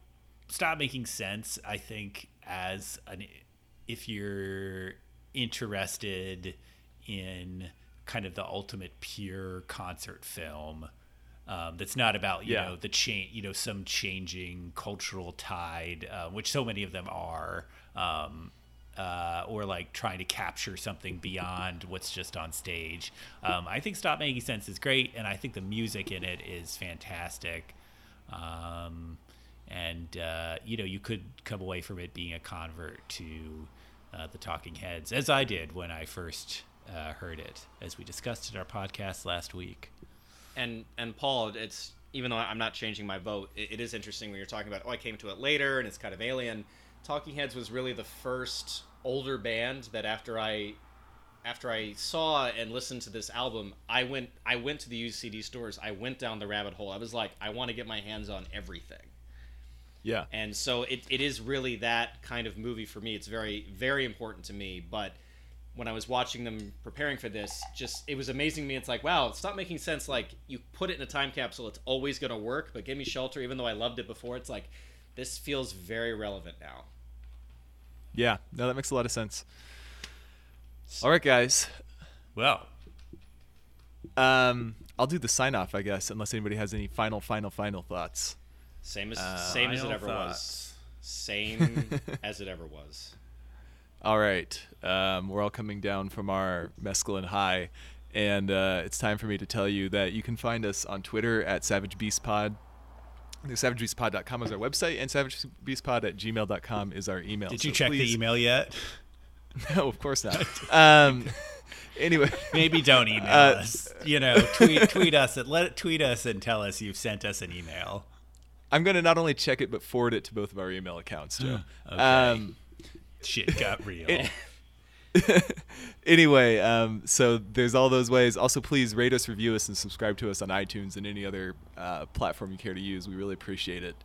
stop making sense. I think as an if you're interested in kind of the ultimate pure concert film. Um, that's not about you Yeah. know the change you know some changing cultural tide uh, which so many of them are um, uh, or like trying to capture something beyond what's just on stage. Um, I think Stop Making Sense is great, and I think the music in it is fantastic. Um, and uh, you know, you could come away from it being a convert to uh, the Talking Heads, as I did when I first uh, heard it, as we discussed in our podcast last week. and and Paul, it's even though I'm not changing my vote, it, it is interesting when you're talking about. Oh, I came to it later, and it's kind of alien. Talking Heads was really the first older band that after I after I saw and listened to this album, I went I went to the used CD stores. I went down the rabbit hole. I was like, I want to get my hands on everything. Yeah. And so it, it is really that kind of movie for me. It's very, very important to me. But when I was watching them preparing for this, just it was amazing to me. It's like, wow, it's not making sense. Like you put it in a time capsule, it's always gonna work. But Give Me Shelter, even though I loved it before, it's like this feels very relevant now. Yeah. No, that makes a lot of sense. All right, guys. Well, Um, I'll do the sign off, I guess, unless anybody has any final, final, final thoughts. Same as Uh, same as it Final ever was. Same as it ever was. All right. Um, we're all coming down from our mescaline high, and uh, it's time for me to tell you that you can find us on Twitter at Savage Beast Pod. SavageBeastPod.com is our website, and SavageBeastPod at gmail.com is our email. Did you So check please- the email yet? No, of course not. um, anyway, Maybe don't email Uh, us. You know, tweet tweet us and let tweet us and tell us you've sent us an email. I'm going to not only check it, but forward it to both of our email accounts, Joe. Okay. Um, Shit got real. anyway, um, so there's all those ways. Also, please rate us, review us, and subscribe to us on iTunes and any other uh, platform you care to use. We really appreciate it.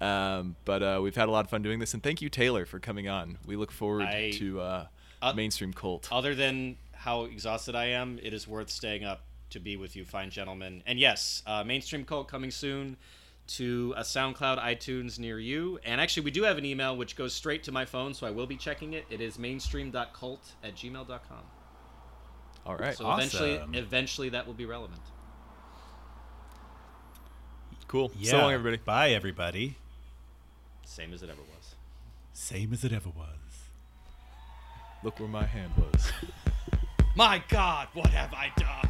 Um, but uh, we've had a lot of fun doing this, and thank you, Taylor, for coming on. We look forward I- to uh, Uh, mainstream cult. Other than how exhausted I am, it is worth staying up to be with you, fine gentlemen. And yes, uh, mainstream cult coming soon to a SoundCloud, iTunes near you. And actually, we do have an email which goes straight to my phone, so I will be checking it. It is mainstream.cult at gmail.com. all right, So eventually, eventually that will be relevant. cool. Yeah. So long, everybody. Bye, everybody. Same as it ever was. Same as it ever was. Look where my hand was. My God, what have I done?